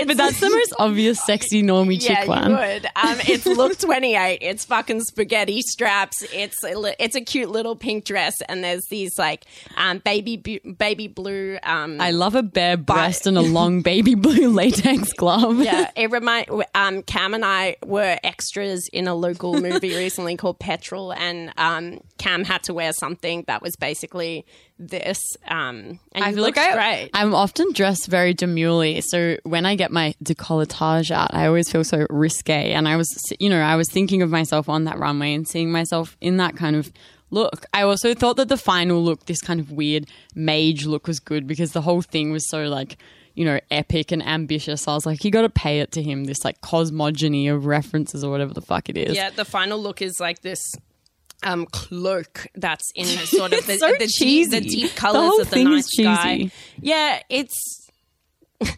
<laughs> <laughs> but that's the most obvious sexy normie chick one. would. Um, it's look twenty eight. It's fucking spaghetti straps. It's a, it's a cute little pink dress, and there's these like um, baby bu- baby blue. Um, I love a bare breast and a <laughs> long baby blue latex glove. yeah, it remind um, Cam and I were extras in a local movie recently called Petrol, and um, Cam had to wear something that was basically this. Um, and I you feel like looked I, great. I'm often dressed very demurely. So when I get my decolletage out, I always feel so risque. And I was, you know, I was thinking of myself on that runway and seeing myself in that kind of look. I also thought that the final look, this kind of weird mage look, was good because the whole thing was so like, you know, epic and ambitious. I was like, you got to pay it to him, this like cosmogony of references or whatever the fuck it is. Yeah, the final look is like this um, cloak that's in <laughs> sort of the, so the, deep, the deep colors whole of the night sky. Yeah, it's <laughs>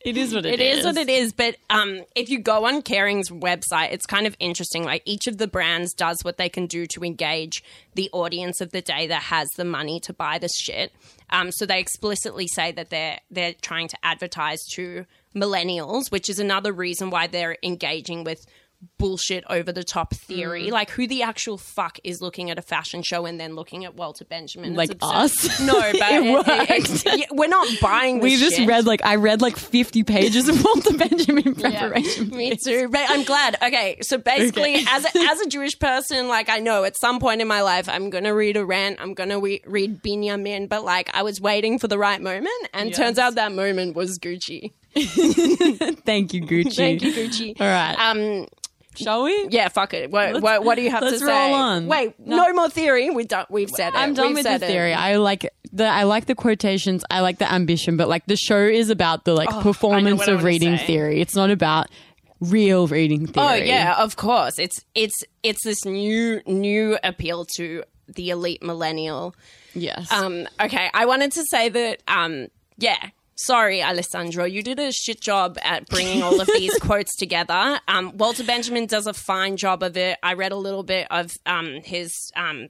It is what it is what it is. But um, if you go on Kering's website, it's kind of interesting. Like each of the brands does what they can do to engage the audience of the day that has the money to buy this shit. Um, so they explicitly say that they're they're trying to advertise to millennials, which is another reason why they're engaging with bullshit over the top theory. Mm. Like who the actual fuck is looking at a fashion show and then looking at Walter Benjamin? Like us? <laughs> No, <laughs> but It it- it- yeah, we're not buying. We just shit. read like I read like fifty pages of Walter Benjamin Yeah, preparation. me too. But I'm glad. Okay, so basically, Okay. as a, <laughs> as a Jewish person, like I know at some point in my life, I'm gonna read Arendt. I'm gonna re- read Binyamin. But like, I was waiting for the right moment, and turns out that moment was Gucci. Thank you, Gucci. Thank you, Gucci. All right. Um, Shall we? yeah, fuck it. What, what, what do you have to say? roll on. Wait, No. no, more theory. We done, we've said it. I'm done We've with the said it. theory. I like the I like the quotations. I like the ambition, but like the show is about the like Oh, performance of reading say. theory. It's not about real reading theory. Oh yeah, of course. It's it's it's this new new appeal to the elite millennial. Yes. Um, okay, I wanted to say that, um, yeah, sorry, Alessandro, you did a shit job at bringing all of these <laughs> quotes together. Um, Walter Benjamin does a fine job of it. I read a little bit of um, his um,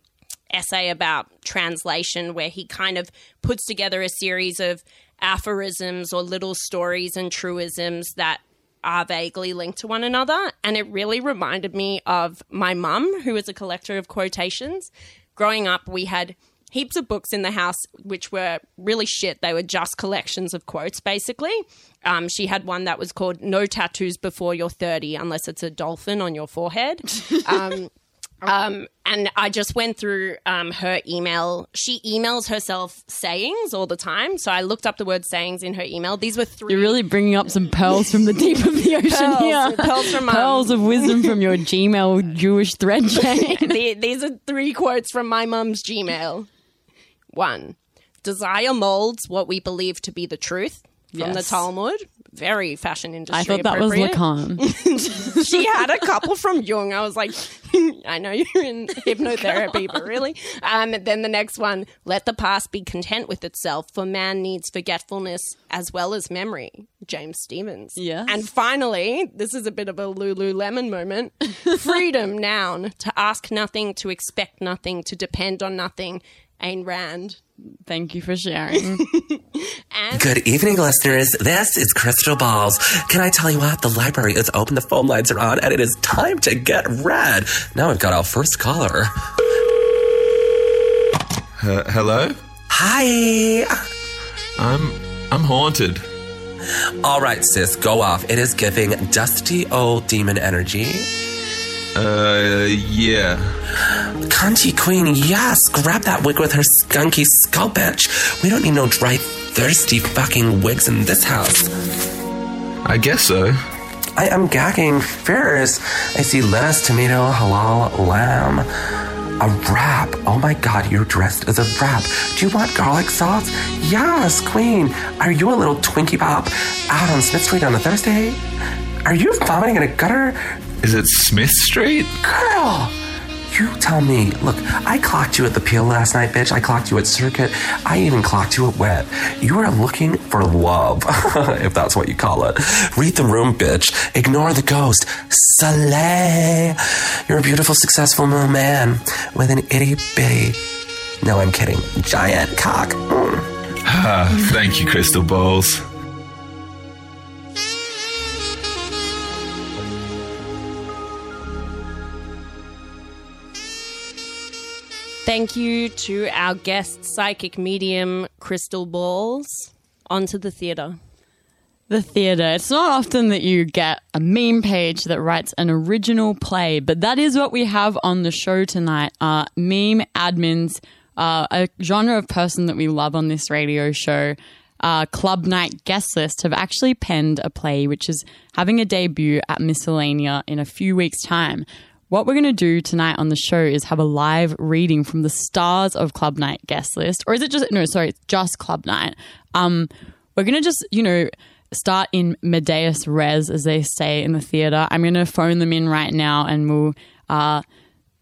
essay about translation, where he kind of puts together a series of aphorisms or little stories and truisms that are vaguely linked to one another. And it really reminded me of my mum, who is a collector of quotations. Growing up, we had heaps of books in the house which were really shit. They were just collections of quotes, basically. Um, she had one that was called No Tattoos Before You're 30, unless it's a dolphin on your forehead. <laughs> Um, um, and I just went through um, her email. She emails herself sayings all the time. So I looked up the word sayings in her email. These were 3 You're really bringing up some pearls from the deep of the <laughs> ocean Pearls, here. pearls from, um, pearls of wisdom from your Gmail Jewish thread chain. <laughs> The- these are three quotes from my mum's Gmail. One, desire molds what we believe to be the truth from the Talmud. Very fashion industry. I thought that was. Lacan. <laughs> she had a couple from Jung. I was like, <laughs> I know you're in hypnotherapy, but really? Um, then the next one, let the past be content with itself, for man needs forgetfulness as well as memory. James Stephens. Yeah. And finally, this is a bit of a Lululemon moment. <laughs> Freedom, noun, to ask nothing, to expect nothing, to depend on nothing, Ayn Rand. Thank you for sharing. <laughs> And Good evening, listeners. This is Crystal Balls. Can I tell you what? The library is open, the phone lines are on, and it is time to get read. Now we've got our first caller. Uh, hello? Hi. I'm I'm haunted. All right, sis, go off. It is giving dusty old demon energy. Uh, yeah. Cunty queen, yes. Grab that wig with her skunky skull bitch. We don't need no dry, thirsty fucking wigs in this house. I guess so. I am gagging. Fierce. I see lettuce, tomato, halal, lamb. A wrap. Oh my god, you're dressed as a wrap. Do you want garlic sauce? Yes, queen. Are you a little Twinkie Pop out on Smith Street on a Thursday? Are you vomiting in a gutter? Is it Smith Street? Girl! You tell me. Look, I clocked you at the peel last night, bitch. I clocked you at Circuit. I even clocked you at Wet. You are looking for love, <laughs> if that's what you call it. Read the room, bitch. Ignore the ghost. Slay. You're a beautiful, successful man with an itty bitty. No, I'm kidding. Giant cock. Mm. Ah, thank you, Crystal Balls. Thank you to our guest psychic medium, Crystal Balls. On to the theatre. the theatre. It's not often that you get a meme page that writes an original play, but that is what we have on the show tonight. Uh, meme admins, uh, a genre of person that we love on this radio show. Uh, Club Nite guest list have actually penned a play which is having a debut at Miscellania in a few weeks' time. What we're going to do tonight on the show is have a live reading from the stars of Club Nite guest list, or is it just no? Sorry, it's just Club Nite. Um, we're going to just you know start in medias res, as they say in the theatre. I'm going to phone them in right now, and we'll uh,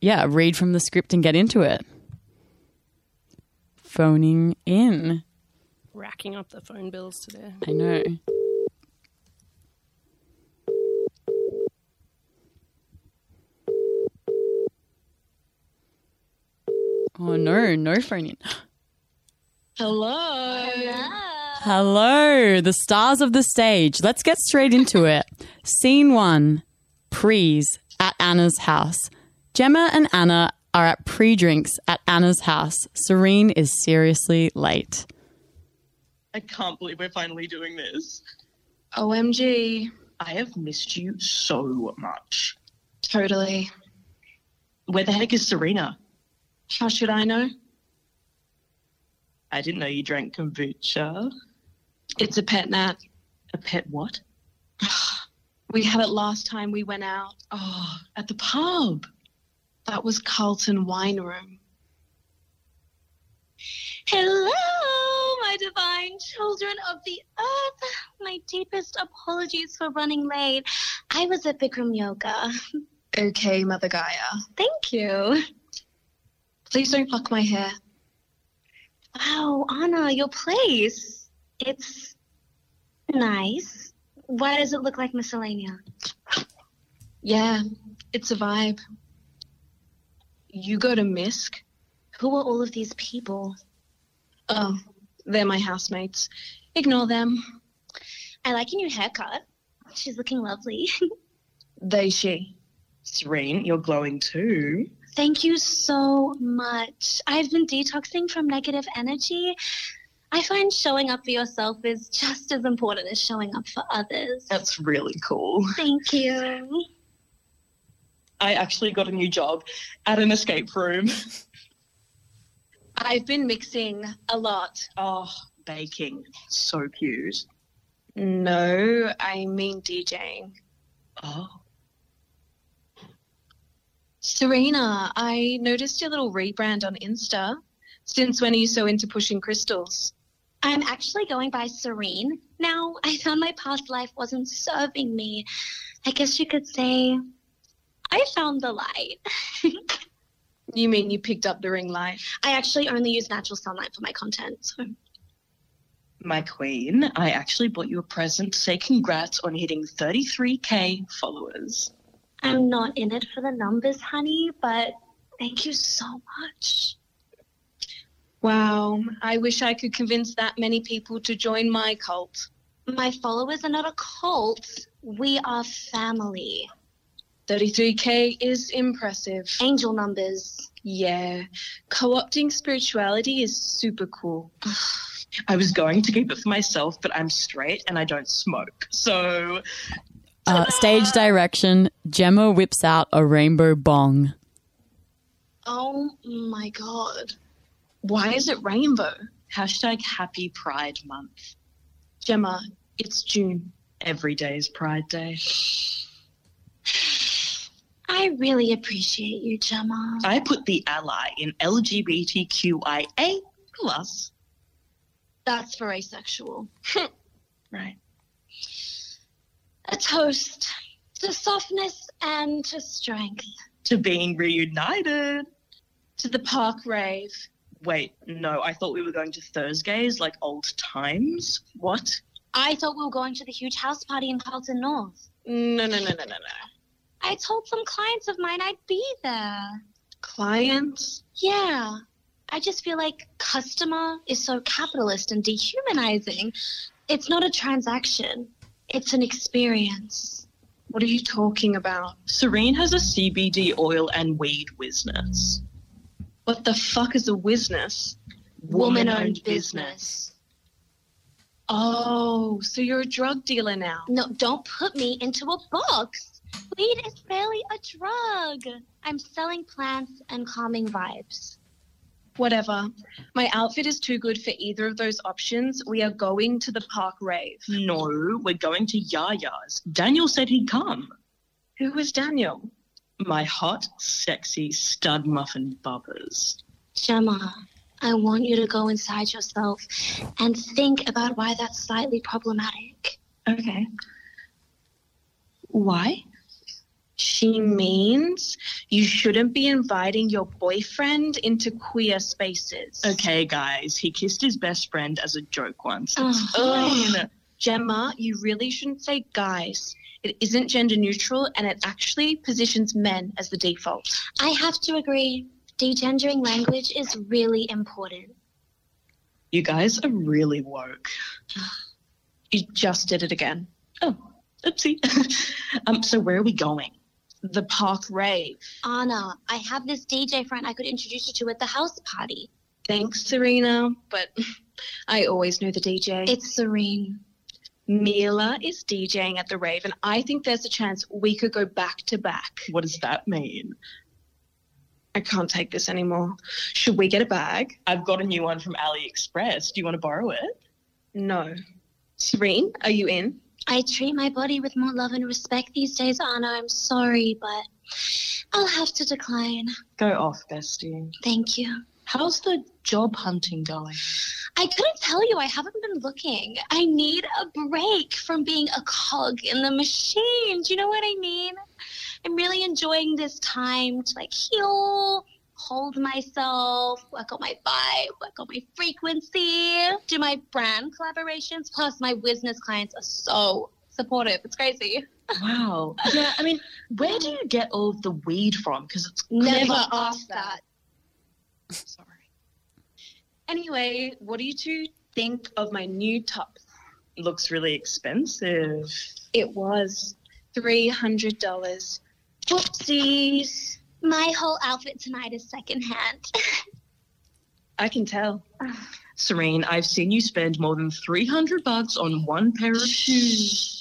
yeah read from the script and get into it. Phoning in. Racking up the phone bills today. I know. Oh no, no phoning. Hello. Hello, the stars of the stage. Let's get straight into it. Scene one Prees at Anna's house. Gemma and Anna are at pre drinks at Anna's house. Serene is seriously late. I can't believe we're finally doing this. OMG. I have missed you so much. Totally. Where the heck is Serena? How should I know? I didn't know you drank kombucha. It's a pet nat. A pet what? <sighs> We had it last time we went out. Oh, at the pub. That was Carlton Wine Room. Hello, my divine children of the earth. My deepest apologies for running late. I was at Bikram Yoga. Okay, Mother Gaia. Thank you. Please don't pluck my hair. Wow, Anna, your place. It's nice. Why does it look like Miscellania? Yeah, it's a vibe. You go to Misk? Who are all of these people? Oh, they're my housemates. Ignore them. I like your new haircut. She's looking lovely. <laughs> They, she. Serene, you're glowing too. Thank you so much. I've been detoxing from negative energy. I find showing up for yourself is just as important as showing up for others. That's really cool. Thank you. I actually got a new job at an escape room. I've been mixing a lot. Oh, baking. So cute. No, I mean DJing. Oh. Serena, I noticed your little rebrand on Insta. Since when are you so into pushing crystals? I'm actually going by Serene. Now, I found my past life wasn't serving me. I guess you could say I found the light. You mean you picked up the ring light? I actually only use natural sunlight for my content. So. My queen, I actually bought you a present to say congrats on hitting 33k followers. I'm not in it for the numbers, honey, but thank you so much. Wow, I wish I could convince that many people to join my cult. My followers are not a cult. We are family. 33k is impressive. Angel numbers. Yeah, co opting spirituality is super cool. <sighs> I was going to keep it for myself, but I'm straight and I don't smoke. So Uh, stage direction Gemma whips out a rainbow bong. Oh my god. Why is it rainbow? hashtag happy Pride Month. Gemma, it's June. Every day is Pride Day. I really appreciate you, Gemma. I put the ally in LGBTQIA plus. That's for asexual. <laughs> Right. A toast to softness and to strength. To being reunited. To the park rave. Wait, no, I thought we were going to Thursdays like old times. What? I thought we were going to the huge house party in Carlton North. No, no, no, no, no, no. I told some clients of mine I'd be there. Clients? Yeah. I just feel like customer is so capitalist and dehumanizing. It's not a transaction, it's an experience. What are you talking about? Serene has a CBD oil and weed business. What the fuck is a business? Woman owned business. Oh, so you're a drug dealer now? No, don't put me into a box. Weed is barely a drug. I'm selling plants and calming vibes. Whatever. My outfit is too good for either of those options. We are going to the park rave. No, we're going to Yaya's. Daniel said he'd come. Who was Daniel? My hot, sexy stud muffin bubbers. Gemma, I want you to go inside yourself and think about why that's slightly problematic. Okay. Why? She means you shouldn't be inviting your boyfriend into queer spaces. Okay, guys, he kissed his best friend as a joke once. Ugh. It's fine. Gemma, you really shouldn't say guys. It isn't gender neutral and it actually positions men as the default. I have to agree, degendering language is really important. You guys are really woke. You just did it again. Oh, oopsie. <laughs> um, so where are we going? The park rave. Anna, I have this DJ friend I could introduce you to at the house party. Thanks, Serena, but <laughs> I always know the DJ. It's Serene. Mila is DJing at the rave, and I think there's a chance we could go back to back. What does that mean? I can't take this anymore. Should we get a bag? I've got a new one from AliExpress. Do you want to borrow it? No. Serene, are you in? I treat my body with more love and respect these days, Anna. I'm sorry, but I'll have to decline. Go off, bestie. Thank you. How's the job hunting going? I couldn't tell you. I haven't been looking. I need a break from being a cog in the machine. Do you know what I mean? I'm really enjoying this time to like heal, hold myself, work on my vibe, work on my frequency, do my brand collaborations. Plus, my business clients are so supportive. It's crazy. Wow. Yeah, I mean, where do you get all of the weed from? Because it's Never asked ask that. <laughs> Sorry. Anyway, what do you two think of my new top? Looks really expensive. It was $300. Whoopsies. My whole outfit tonight is secondhand. I can tell. <sighs> Serene, I've seen you spend more than 300 bucks on one pair of shoes.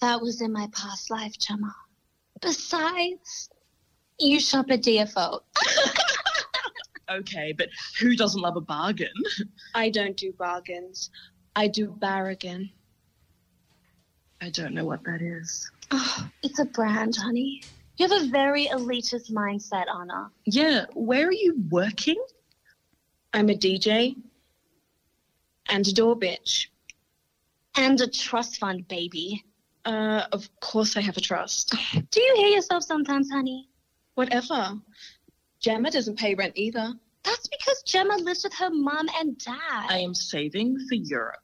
That was in my past life, Gemma. Besides, you shop at DFO. <laughs> Okay, but who doesn't love a bargain? I don't do bargains. I do bargain. I don't know what that is. Oh, <sighs> it's a brand, honey. You have a very elitist mindset, Anna. Yeah, where are you working? I'm a DJ and a door bitch. And a trust fund, baby. Uh, of course I have a trust. Do you hear yourself sometimes, honey? Whatever. Gemma doesn't pay rent either. That's because Gemma lives with her mom and dad. I am saving for Europe.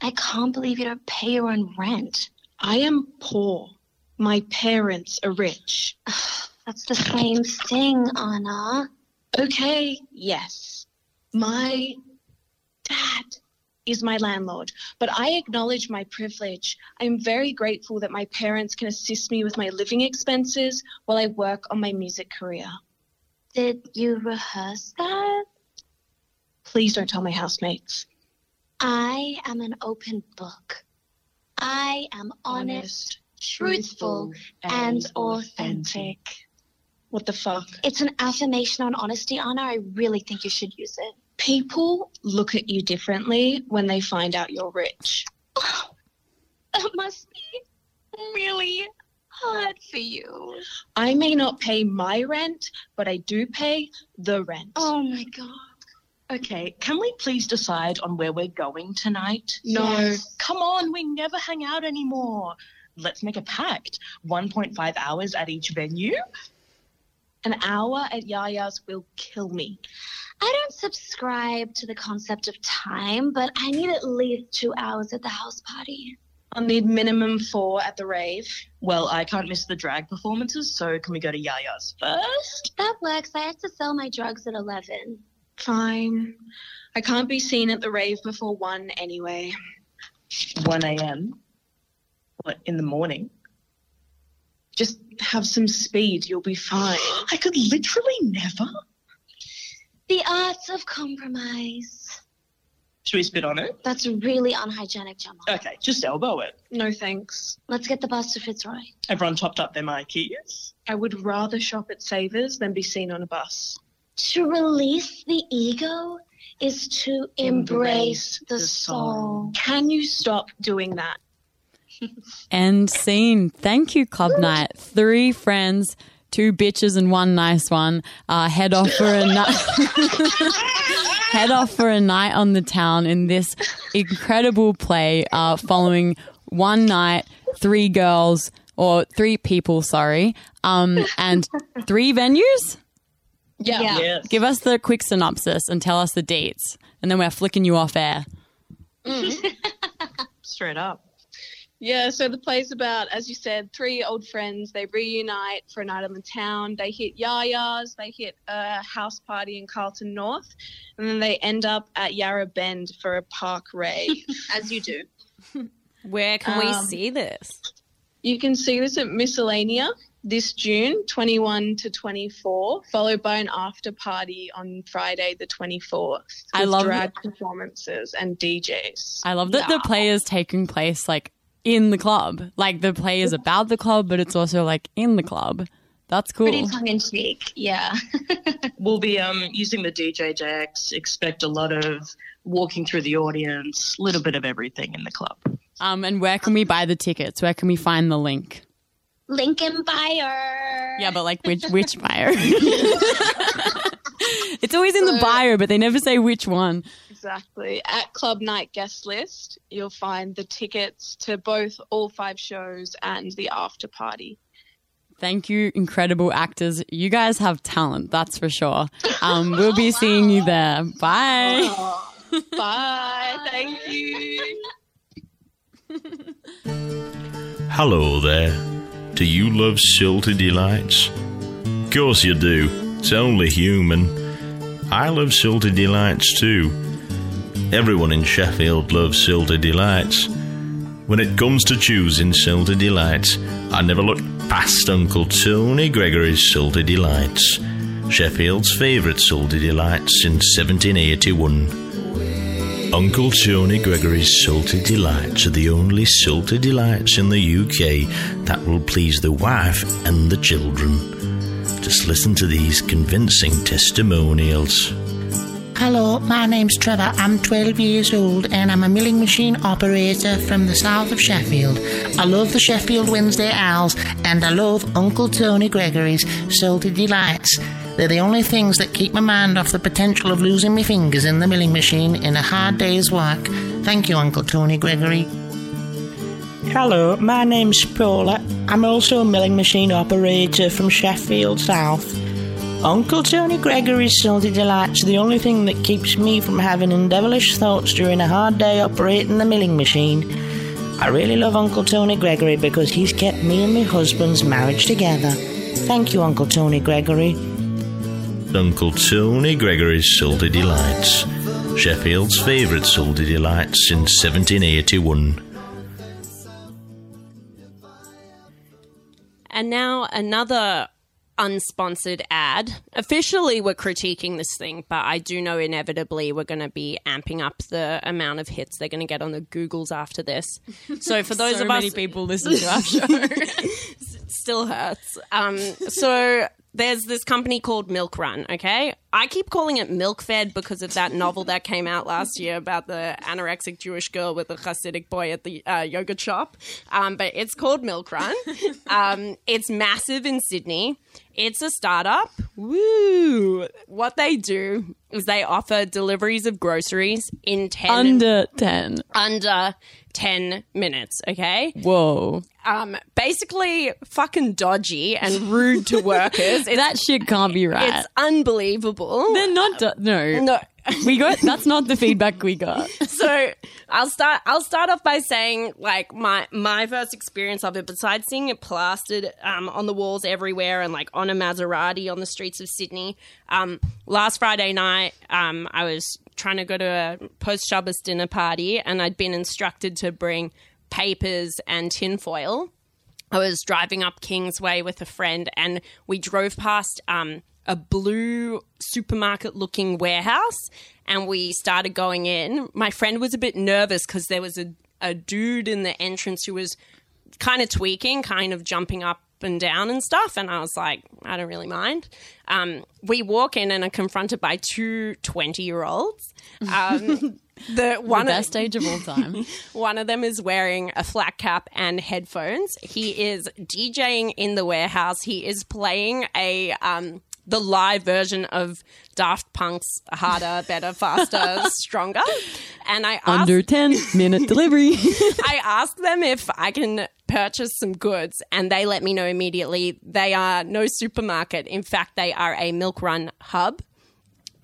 I can't believe you don't pay your own rent. I am poor. My parents are rich. <sighs> That's the same thing, Anna. Okay, yes. My dad is my landlord, but I acknowledge my privilege. I'm very grateful that my parents can assist me with my living expenses while I work on my music career. Did you rehearse that? Please don't tell my housemates. I am an open book. I am honest, truthful, and authentic. What the fuck? It's an affirmation on honesty, Anna. I really think you should use it. People look at you differently when they find out you're rich. <sighs> That must be really hard for you. I may not pay my rent, but I do pay the rent. Oh my god. Okay, can we please decide on where we're going tonight? No. Yes. Come on, we never hang out anymore. Let's make a pact. 1.5 hours at each venue. An hour at Yaya's will kill me. I don't subscribe to the concept of time, but I need at least two hours at the house party. I'll need minimum four at the rave. Well, I can't miss the drag performances, so can we go to Yaya's first? That works. I have to sell my drugs at 11. Fine. I can't be seen at the rave before 1 anyway. 1 a.m.? What, in the morning? Just have some speed. You'll be fine. <gasps> I could literally never. The arts of compromise. Should we spit on it? That's really unhygienic, Gemma. Okay, just elbow it. No thanks. Let's get the bus to Fitzroy. Everyone topped up their Mykis. I would rather shop at Savers than be seen on a bus. To release the ego is to embrace, the, soul. Can you stop doing that? End scene. Thank you, Club Nite. Three friends, two bitches, and one nice one. Uh, head off for a night. <laughs> head off for a night on the town in this incredible play. Uh, following one night, three girls or three people. Sorry, um, and three venues. Yeah. Yeah. Yes. Give us the quick synopsis and tell us the dates, and then we're flicking you off air. <laughs> Straight up. Yeah, so the play's about, as you said, three old friends. They reunite for a night on the town. They hit Yah Yah's, they hit a house party in Carlton North, and then they end up at Yarra Bend for a park rave, <laughs> as you do. Where can we Um, see this? You can see this at Miscellania this June, 21 to 24, followed by an after party on Friday, the 24th. I love drag performances and DJs. I love that the play is taking place like in the club. Like the play is about the club, but it's also like in the club. That's cool. Pretty tongue in cheek. Yeah. <laughs> We'll be um, using the DJ decks. Expect a lot of walking through the audience, a little bit of everything in the club. Um, and where can we buy the tickets? Where can we find the link? Lincoln Buyer. Yeah, but like which which <laughs> buyer? <laughs> it's always in the buyer, but they never say which one. Exactly. At Club Nite guest list, you'll find the tickets to both all five shows and the after party. Thank you, incredible actors. You guys have talent, that's for sure. Um, we'll be seeing you there. Bye. <laughs> Bye. Thank you. <laughs> Hello there. Do you love salty delights? Of course you do. It's only human. I love salty delights too. Everyone in Sheffield loves salty delights. When it comes to choosing salty delights, I never look past Uncle Tony Gregory's salty delights. Sheffield's favourite salty delights since 1781. Uncle Tony Gregory's Salty Delights are the only salty delights in the UK that will please the wife and the children. Just listen to these convincing testimonials. Hello, my name's Trevor. I'm 12 years old and I'm a milling machine operator from the south of Sheffield. I love the Sheffield Wednesday Owls and I love Uncle Tony Gregory's Salty Delights. They're the only things that keep my mind off the potential of losing my fingers in the milling machine in a hard day's work. Thank you, Uncle Tony Gregory. Hello, my name's Paula. I'm also a milling machine operator from Sheffield South. Uncle Tony Gregory's Salty Delights are the only thing that keeps me from having devilish thoughts during a hard day operating the milling machine. I really love Uncle Tony Gregory because he's kept me and my husband's marriage together. Thank you, Uncle Tony Gregory. Uncle Tony Gregory's Salty Delights, Sheffield's favourite Salty Delights since 1781. And now another unsponsored ad. Officially, we're critiquing this thing, but I do know inevitably we're going to be amping up the amount of hits they're going to get on the Googles after this. So for <laughs> those So of many us, people listen to our <laughs> show. still hurts. Um, so there's this company called Milkrun. Okay, I keep calling it Milk Fed because of that novel that came out last year about the anorexic Jewish girl with the Hasidic boy at the uh, yogurt shop. Um, but it's called Milkrun. <laughs> um, it's massive in Sydney. It's a startup. Woo! What they do is they offer deliveries of groceries in ten Under 10. under ten minutes. Okay. Whoa. Um, basically, fucking dodgy and rude to workers. It's, That shit can't be right. it's unbelievable. They're not. Do- no. No. We got. That's not the feedback we got. <laughs> so I'll start. I'll start off by saying, like my my first experience of it. Besides seeing it plastered um, on the walls everywhere and like on a Maserati on the streets of Sydney, um, last Friday night um, I was trying to go to a post Shabbos dinner party, and I'd been instructed to bring papers and tinfoil. I was driving up Kingsway with a friend, and we drove past um, a blue supermarket looking warehouse, and we started going in. My friend was a bit nervous because there was a, a dude in the entrance who was kind of tweaking, kind of jumping up and down and stuff. And I was like, I don't really mind. Um, we walk in and are confronted by two 20 year olds. Um, <laughs> <laughs> the one the of- best age of all time. <laughs> one of them is wearing a flat cap and headphones. He is DJing in the warehouse. He is playing a um the live version of Daft Punk's Harder, Better, Faster, <laughs> Stronger. And I asked Under 10 minute delivery. I asked them if I can purchase some goods, and they let me know immediately they are no supermarket. In fact, they are a Milkrun hub.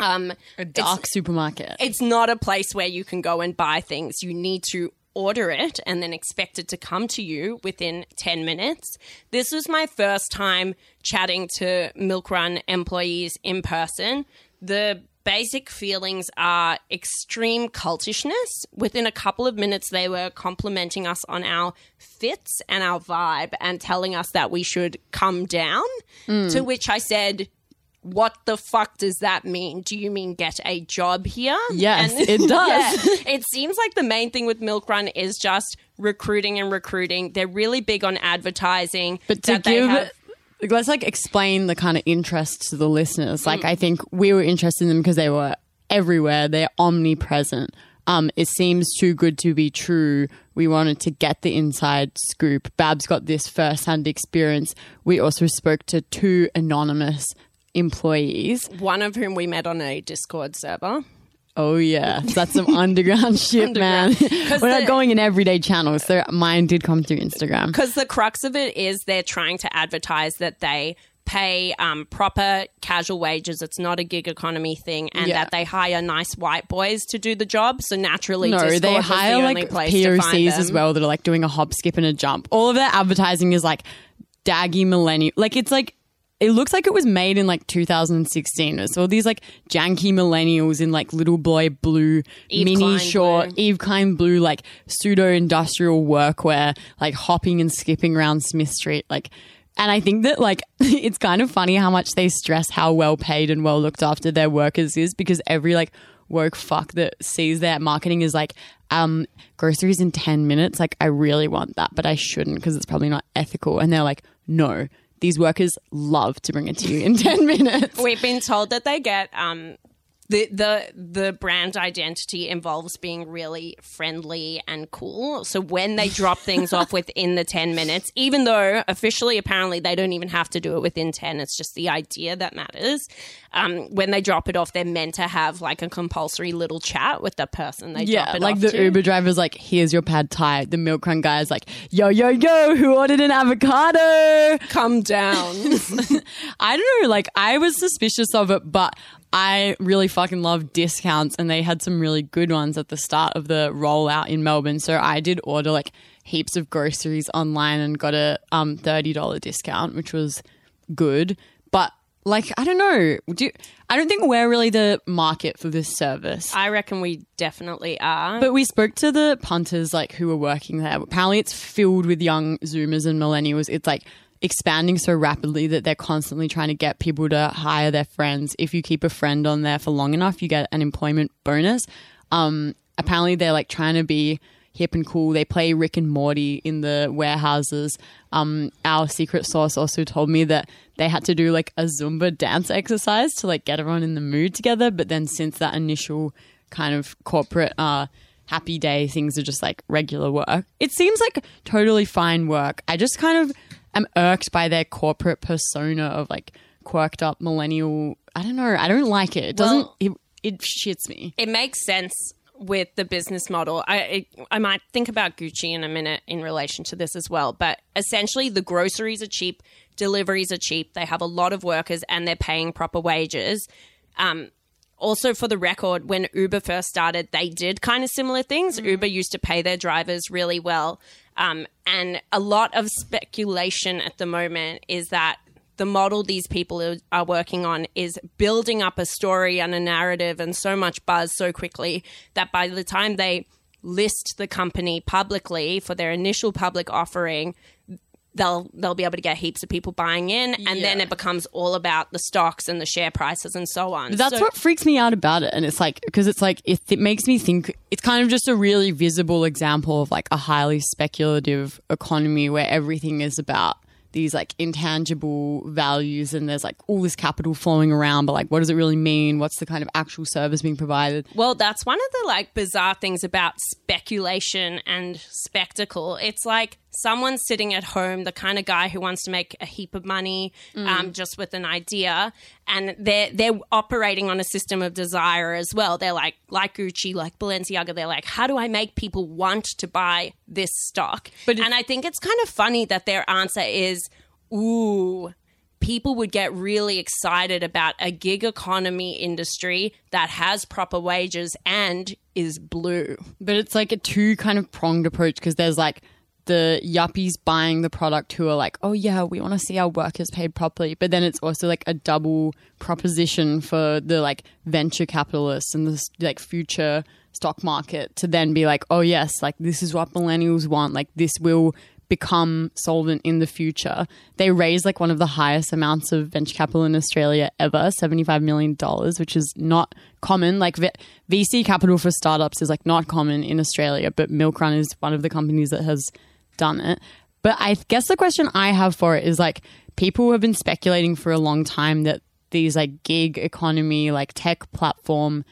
Um, a dark supermarket. It's not a place where you can go and buy things. You need to order it and then expect it to come to you within 10 minutes. This was my first time chatting to Milkrun employees in person. The basic feelings are extreme cultishness. Within a couple of minutes, they were complimenting us on our fits and our vibe and telling us that we should come down. Mm. To which I said, what the fuck does that mean? Do you mean get a job here? Yes, <laughs> it does. Yeah. it seems like the main thing with Milkrun is just recruiting and recruiting. They're really big on advertising. But to that they give, have- let's like explain the kind of interest to the listeners. Like, I think we were interested in them because they were everywhere. They're omnipresent. Um, it seems too good to be true. We wanted to get the inside scoop. Babs got this firsthand experience. We also spoke to two anonymous employees. one of whom we met on a Discord server. Oh yeah, that's some underground <laughs> shit, man. <laughs> We're not going in everyday channels, so mine did come through Instagram. Because the crux of it is they're trying to advertise that they pay um, proper casual wages. It's not a gig economy thing, and Yeah. that they hire nice white boys to do the job. So naturally, No, Discord they was the hire like place to find POCs as well that are like doing a hop, skip, and a jump. All of their advertising is like daggy millennial. Like it's like it looks like it was made in like 2016. It's all these like janky millennials in like little boy blue Yves mini Klein short Yves Klein blue like pseudo industrial workwear, like hopping and skipping around Smith Street, like. And I think that like <laughs> it's kind of funny how much they stress how well paid and well looked after their workers is because every like woke fuck that sees their marketing is like um groceries in 10 minutes like I really want that but I shouldn't because it's probably not ethical and they're like no these workers love to bring it to you in <laughs> 10 minutes. We've been told that they get um, the the the brand identity involves being really friendly and cool. So when they drop <laughs> things off within the ten minutes, even though officially apparently they don't even have to do it within ten, it's just the idea that matters. Um, when they drop it off, they're meant to have like a compulsory little chat with the person they yeah drop it like off the to. Uber driver's like here's your pad thai the Milkrun guy's like yo yo yo who ordered an avocado come down <laughs> I don't know like I was suspicious of it but I really fucking love discounts and they had some really good ones at the start of the rollout in Melbourne. So I did order like heaps of groceries online and got a um $30 discount, which was good. But like I don't know. Do I don't think we're really the market for this service. I reckon we definitely are. But we spoke to the punters like who were working there. Apparently, it's filled with young Zoomers and millennials. It's like expanding so rapidly that they're constantly trying to get people to hire their friends. If you keep a friend on there for long enough, you get an employment bonus. Um, apparently, they're like trying to be hip and cool. They play Rick and Morty in the warehouses. Um, our secret source also told me that they had to do like a Zumba dance exercise to like get everyone in the mood together. But then since that initial kind of corporate uh, happy day, things are just like regular work. It seems like totally fine work. I just kind of am irked by their corporate persona of like quirked up millennial. I don't know. I don't like it. It doesn't. Well- it, it shits me. it makes sense with the business model. I it, I might think about Gucci in a minute in relation to this as well, but essentially the groceries are cheap, deliveries are cheap. They have a lot of workers and they're paying proper wages. Um, also, for the record, when Uber first started, they did kind of similar things. Uber used to pay their drivers really well. Um, and a lot of speculation at the moment is that the model these people are- are working on is building up a story and a narrative and so much buzz so quickly that by the time they list the company publicly for their initial public offering they'll they'll be able to get heaps of people buying in and then it becomes all about the stocks and the share prices and so on That's So- what freaks me out about it. And it's like, because it's like, it, it makes me think it's kind of just a really visible example of like a highly speculative economy where everything is about these like intangible values and there's like all this capital flowing around. But like, what does it really mean? What's the kind of actual service being provided? Well, that's one of the like bizarre things about speculation and spectacle. It's like someone sitting at home, the kind of guy who wants to make a heap of money um, just with an idea, and they're they're operating on a system of desire as well. They're like like Gucci, like Balenciaga. They're like, how do I make people want to buy this stock? But and I think it's kind of funny that their answer is, ooh people would get really excited about a gig economy industry that has proper wages and is blue. But it's like a two kind of pronged approach because there's like the yuppies buying the product who are like, oh yeah, we want to see our workers paid properly. But then it's also like a double proposition for the like venture capitalists and the like future stock market to then be like, oh yes, like this is what millennials want. Like this will become solvent in the future. They raised like one of the highest amounts of venture capital in Australia ever, $75 million, which is not common. Like v- VC capital for startups is like not common in Australia, but Milkrun is one of the companies that has done it. But I guess the question I have for it is like people have been speculating for a long time that these like gig economy, like tech platform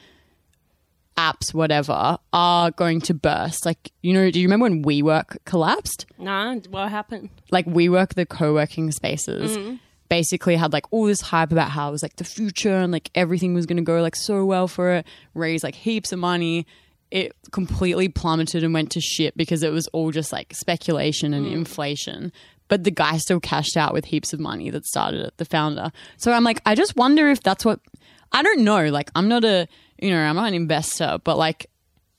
apps, whatever, are going to burst. Like, you know, do you remember when WeWork collapsed? Nah, what happened? Like WeWork, the co-working spaces, Mhm. basically had like all this hype about how it was like the future and like everything was going to go like so well for it, raise like heaps of money. It completely plummeted and went to shit because it was all just like speculation and hmm. inflation. But the guy still cashed out with heaps of money that started it, the founder. So I'm like, I just wonder if that's what I don't know. Like, I'm not a, you know, I'm not an investor, but like,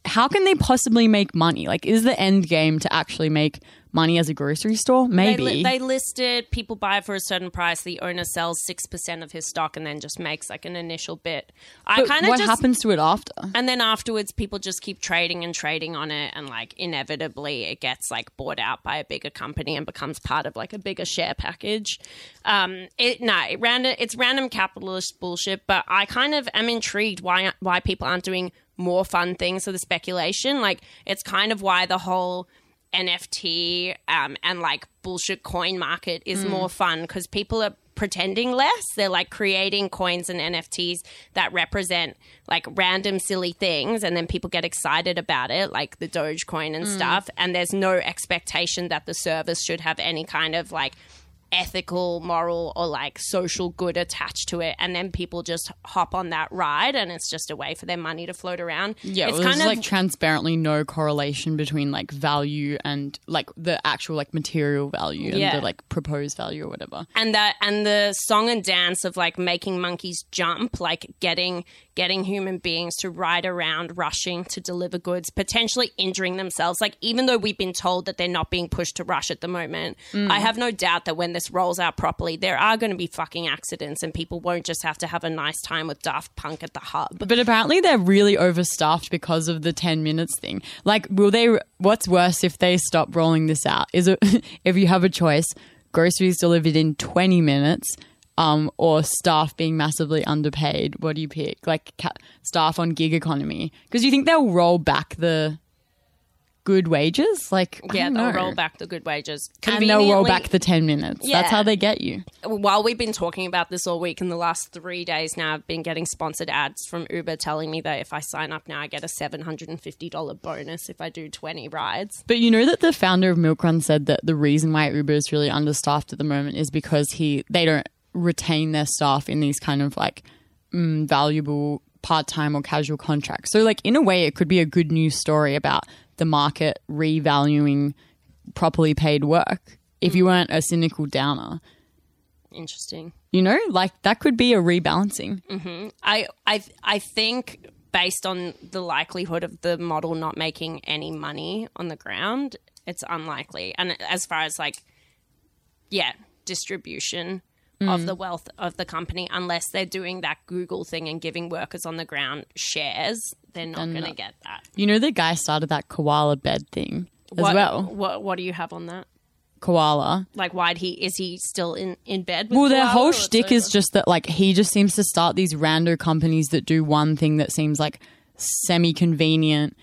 how can they possibly make money? Like, is the end game to actually make money as a grocery store? Maybe. They, li- they list it, people buy it for a certain price, the owner sells 6% of his stock and then just makes like an initial bit. I But kind of what just. happens to it after? And then afterwards, people just keep trading and trading on it, and like inevitably, it gets like bought out by a bigger company and becomes part of like a bigger share package. Um, it no, it random, it's random capitalist bullshit. But I kind of am intrigued why why people aren't doing more fun things for the speculation. Like it's kind of why the whole NFT um, and like bullshit coin market is Mm. more fun because people are pretending less. They're like creating coins and NFTs that represent like random silly things, and then people get excited about it, like the Dogecoin and Mm. stuff. And there's no expectation that the service should have any kind of like ethical, moral, or like social good attached to it. And then people just hop on that ride, and it's just a way for their money to float around. Yeah, it's well, of like transparently no correlation between like value and like the actual like material value and the like proposed value or whatever. and that and the song and dance of like making monkeys jump like getting getting human beings to ride around rushing to deliver goods potentially injuring themselves like even though we've been told that they're not being pushed to rush at the moment Mm. i have no doubt that when the this rolls out properly, there are going to be fucking accidents, and people won't just have to have a nice time with Daft Punk at the hub. But apparently they're really overstaffed because of the 10 minutes thing. Like, will they, what's worse if they stop rolling this out? Is it, <laughs> if you have a choice, groceries delivered in 20 minutes um, or staff being massively underpaid? What do you pick? Like, ca- staff on gig economy? Because you think they'll roll back the good wages? Like, yeah, they'll know. roll back the good wages. And they'll roll back the 10 minutes. Yeah. That's how they get you. while we've been talking about this all week, in the last three days now, I've been getting sponsored ads from Uber telling me that if I sign up now, I get a $750 bonus if I do 20 rides. But you know that the founder of Milkrun said that the reason why Uber is really understaffed at the moment is because he they don't retain their staff in these kind of like mm, valuable part-time or casual contracts. So like in a way it could be a good news story about the market revaluing properly paid work if you weren't a cynical downer. Interesting. You know, like that could be a rebalancing. hmm I, I, I think based on the likelihood of the model not making any money on the ground, it's unlikely. And as far as like, yeah, distribution of Mm. the wealth of the company, unless they're doing that Google thing and giving workers on the ground shares, they're not going to get that. You know the guy started that koala bed thing as what, well. What, what do you have on that? Koala. Like, why'd he, is he still in, in bed with Well, their whole shtick is just that, like, he just seems to start these rando companies that do one thing that seems like semi convenient.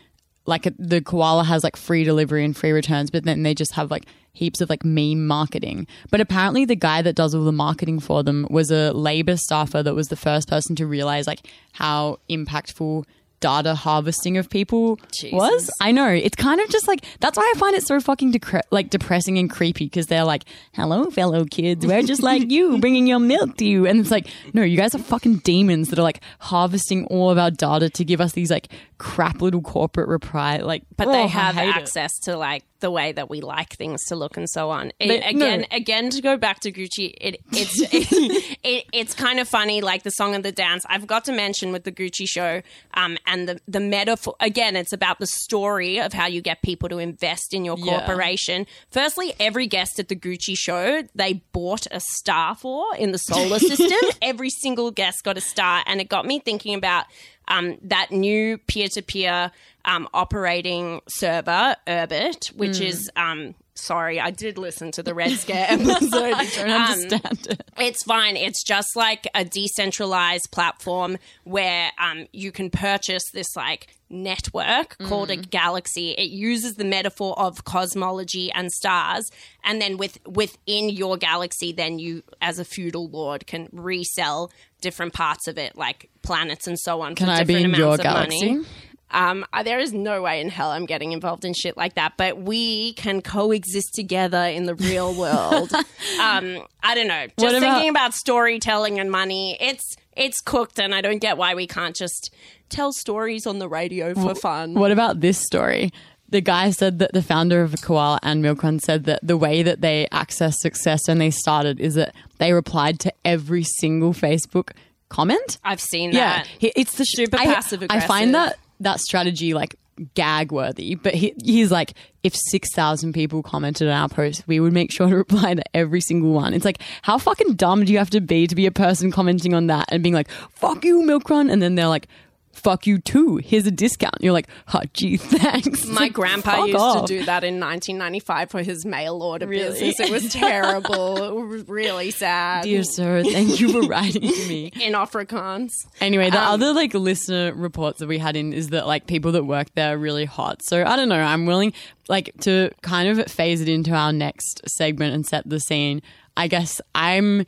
Like, the koala has like free delivery and free returns, but then they just have like heaps of like meme marketing. But apparently, the guy that does all the marketing for them was a labor staffer that was the first person to realize like how impactful data harvesting of people was. I know it's kind of just like that's why I find it so fucking like depressing and creepy because they're like, "Hello, fellow kids, we're just like you, <laughs> bringing your milk to you," and it's like, no, you guys are fucking demons that are like harvesting all of our data to give us these like crap little corporate reply. Like, but oh, they have hate it. access to like the way that we like things to look and so on. It- They- no. again, again to go back to Gucci, it it's <laughs> it, it, it's kind of funny, like the song and the dance. I've got to mention with the Gucci show, um, and the the metaphor. Again, it's about the story of how you get people to invest in your Yeah. corporation. Firstly, every guest at the Gucci show they bought a star for in the solar system. <laughs> every single guest got a star, and it got me thinking about um, that new peer-to-peer um, operating server, Urbit, which Mm. is um, sorry, I did listen to the Red Scare episode. <laughs> I don't Um, understand it. It's fine. It's just like a decentralized platform where um, you can purchase this like network called a Mm. galaxy. It uses the metaphor of cosmology and stars, and then with within your galaxy, then you, as a feudal lord, can resell different parts of it, like planets and so on. Can for I be in your of money. Um, there is no way in hell I'm getting involved in shit like that, but we can coexist together in the real <laughs> world. um, I don't know. Just about- thinking about storytelling and money, it's it's cooked, and I don't get why we can't just tell stories on the radio for fun. What about this story? The guy said that the founder of Koala and Milkrun said that the way that they accessed success when they started is that they replied to every single Facebook comment. I've seen Yeah, that. he- it's the Super I, passive I find that that strategy like gag worthy, but he, he's like, if six thousand people commented on our post, we would make sure to reply to every single one. It's like, how fucking dumb do you have to be to be a person commenting on that and being like, "Fuck you, Milkrun," and then they're like. Fuck you too. Here's a discount. You're like, oh, gee, <laughs> thanks. My grandpa used off. to do that in 1995 for his mail order Really? business. It was terrible. <laughs> it was really sad. Dear sir, thank you for writing to me. <laughs> In Afrikaans. Anyway, the Um, other like listener reports that we had in is that like people that work there are really hot. So I don't know. I'm willing like to kind of phase it into our next segment and set the scene. I guess I'm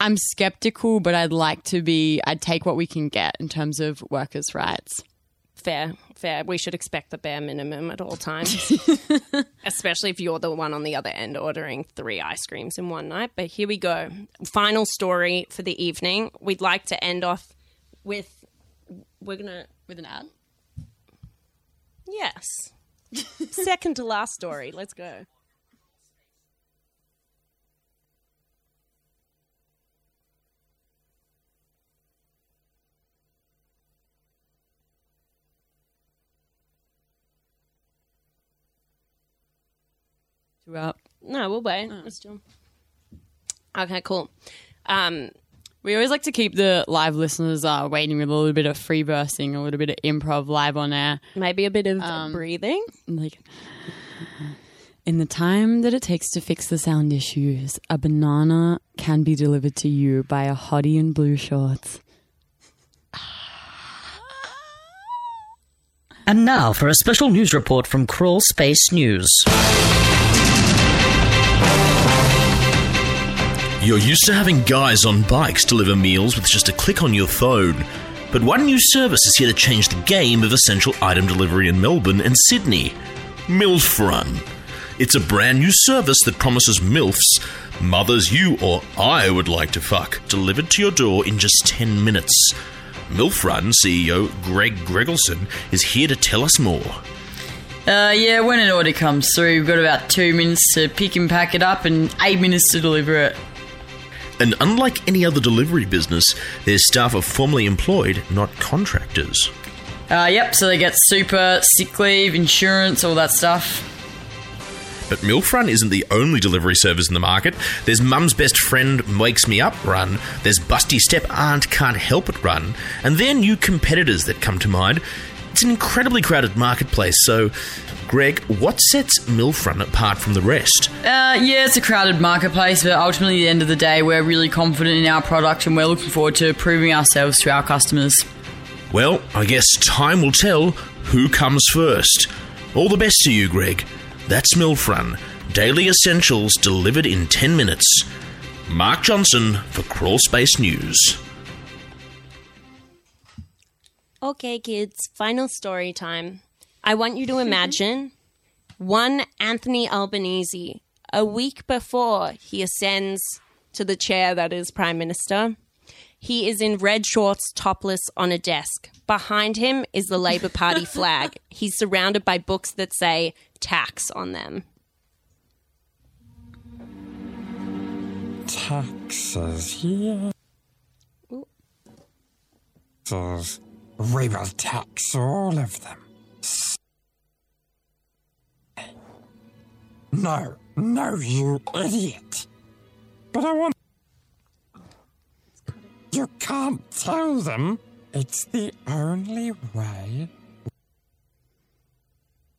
I'm skeptical, but I'd like to be. I'd take what we can get in terms of workers' rights. Fair, fair. We should expect the bare minimum at all times, <laughs> especially if you're the one on the other end ordering three ice creams in one night. But here we go. Final story for the evening. We'd like to end off with. We're gonna with an ad. Yes. Second to last story. Let's go. Two out. No, we'll wait. Let's do. Okay, cool. Um, We always like to keep the live listeners uh, waiting with a little bit of free versing, a little bit of improv live on air. maybe a bit of Um, breathing. Like, in the time that it takes to fix the sound issues, a banana can be delivered to you by a hottie in blue shorts. And now for a special news report from Crawl Space News. You're used to having guys on bikes deliver meals with just a click on your phone. But one new service is here to change the game of essential item delivery in Melbourne and Sydney MILF Run. It's a brand new service that promises MILFs, mothers you or I would like to fuck, delivered to your door in just 10 minutes. MILF Run CEO Greg Gregelson is here to tell us more. Uh, yeah, when an order comes through, we've got about two minutes to pick and pack it up and eight minutes to deliver it. And unlike any other delivery business, their staff are formally employed, not contractors. Uh, yep, so they get super, sick leave, insurance, all that stuff. But MILF Run isn't the only delivery service in the market. There's Mum's Best Friend Wakes Me Up Run, there's Busty Step Aunt Can't Help It Run, and they're new competitors that come to mind. It's an incredibly crowded marketplace, so, Greg, what sets MILF Run apart from the rest? Uh, yeah, it's a crowded marketplace, but ultimately, at the end of the day, we're really confident in our product and we're looking forward to proving ourselves to our customers. Well, I guess time will tell who comes first. All the best to you, Greg. That's MILF Run, daily essentials delivered in 10 minutes. Mark Johnson for Crawl Space News. Okay, kids, final story time. I want you to mm-hmm. imagine one Anthony Albanese a week before he ascends to the chair that is Prime Minister. He is in red shorts, topless, on a desk. Behind him is the Labour Party <laughs> flag. He's surrounded by books that say tax on them. Taxes, yeah. Taxes. We will tax all of them. No, no, you idiot. But I want. You can't tell them. It's the only way.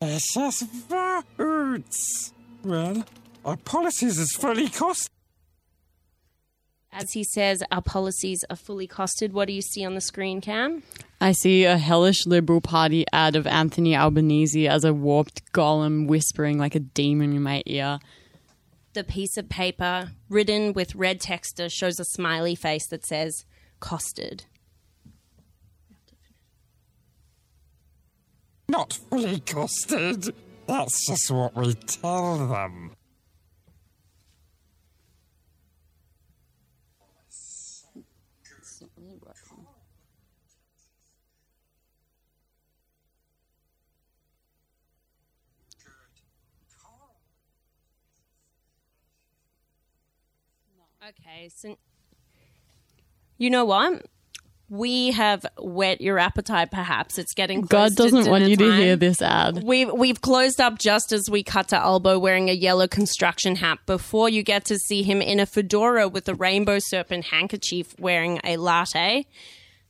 Just votes. Well, our policies is fully cost. As he says, our policies are fully costed. What do you see on the screen, Cam? I see a hellish Liberal Party ad of Anthony Albanese as a warped golem whispering like a demon in my ear. The piece of paper written with red texter shows a smiley face that says costed. Not fully costed. That's just what we tell them. Okay, so you know what? We have whet your appetite. Perhaps it's getting. close God doesn't want you to hear this ad. We've we've closed up just as we cut to Albo wearing a yellow construction hat. Before you get to see him in a fedora with a rainbow serpent handkerchief, wearing a latte.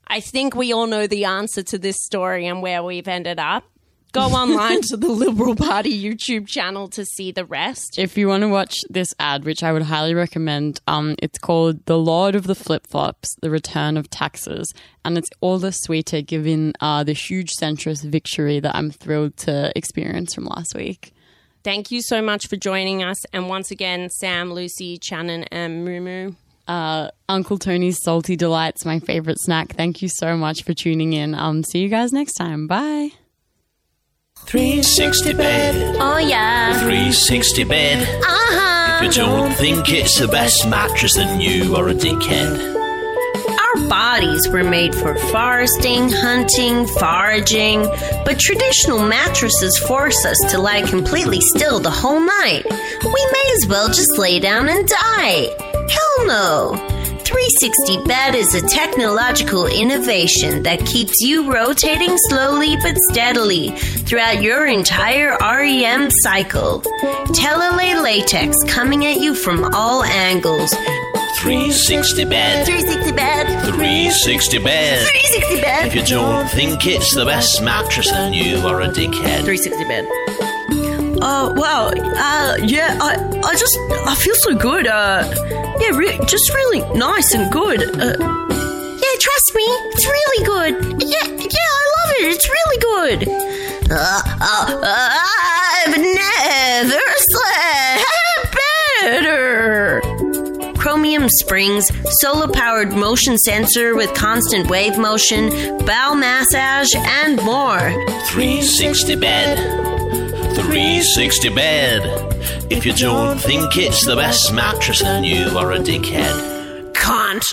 I think we all know the answer to this story and where we've ended up. <laughs> Go online to the Liberal Party YouTube channel to see the rest. If you want to watch this ad, which I would highly recommend, um, it's called "The Lord of the Flip Flops: The Return of Taxes," and it's all the sweeter given uh, the huge centrist victory that I'm thrilled to experience from last week. Thank you so much for joining us. And once again, Sam, Lucy, Shannon, and Mumu. Uh, Uncle Tony's Salty Delights, my favorite snack. Thank you so much for tuning in. Um, see you guys next time. Bye. 360 bed. Oh, yeah. 360 bed. Uh-huh. If you don't think it's the best mattress, then you are a dickhead. Our bodies were made for foresting, hunting, foraging, but traditional mattresses force us to lie completely still the whole night. We may as well just lay down and die. Hell no! 360 Bed is a technological innovation that keeps you rotating slowly but steadily throughout your entire REM cycle. Talalay latex coming at you from all angles. 360 bed. 360 bed. 360 bed. 360 bed. If you don't think it's the best mattress, then you are a dickhead. 360 bed. Uh, wow. Uh, yeah, I, I just, I feel so good. Uh, yeah, re- just really nice and good. Uh, Yeah, trust me, it's really good. Yeah, yeah, I love it. It's really good. Uh, uh, uh, I've never slept better. chromium springs, solar powered motion sensor with constant wave motion, bowel massage, and more. 360 bed. 360 bed. If you don't think it's the best mattress, then you are a dickhead. Can't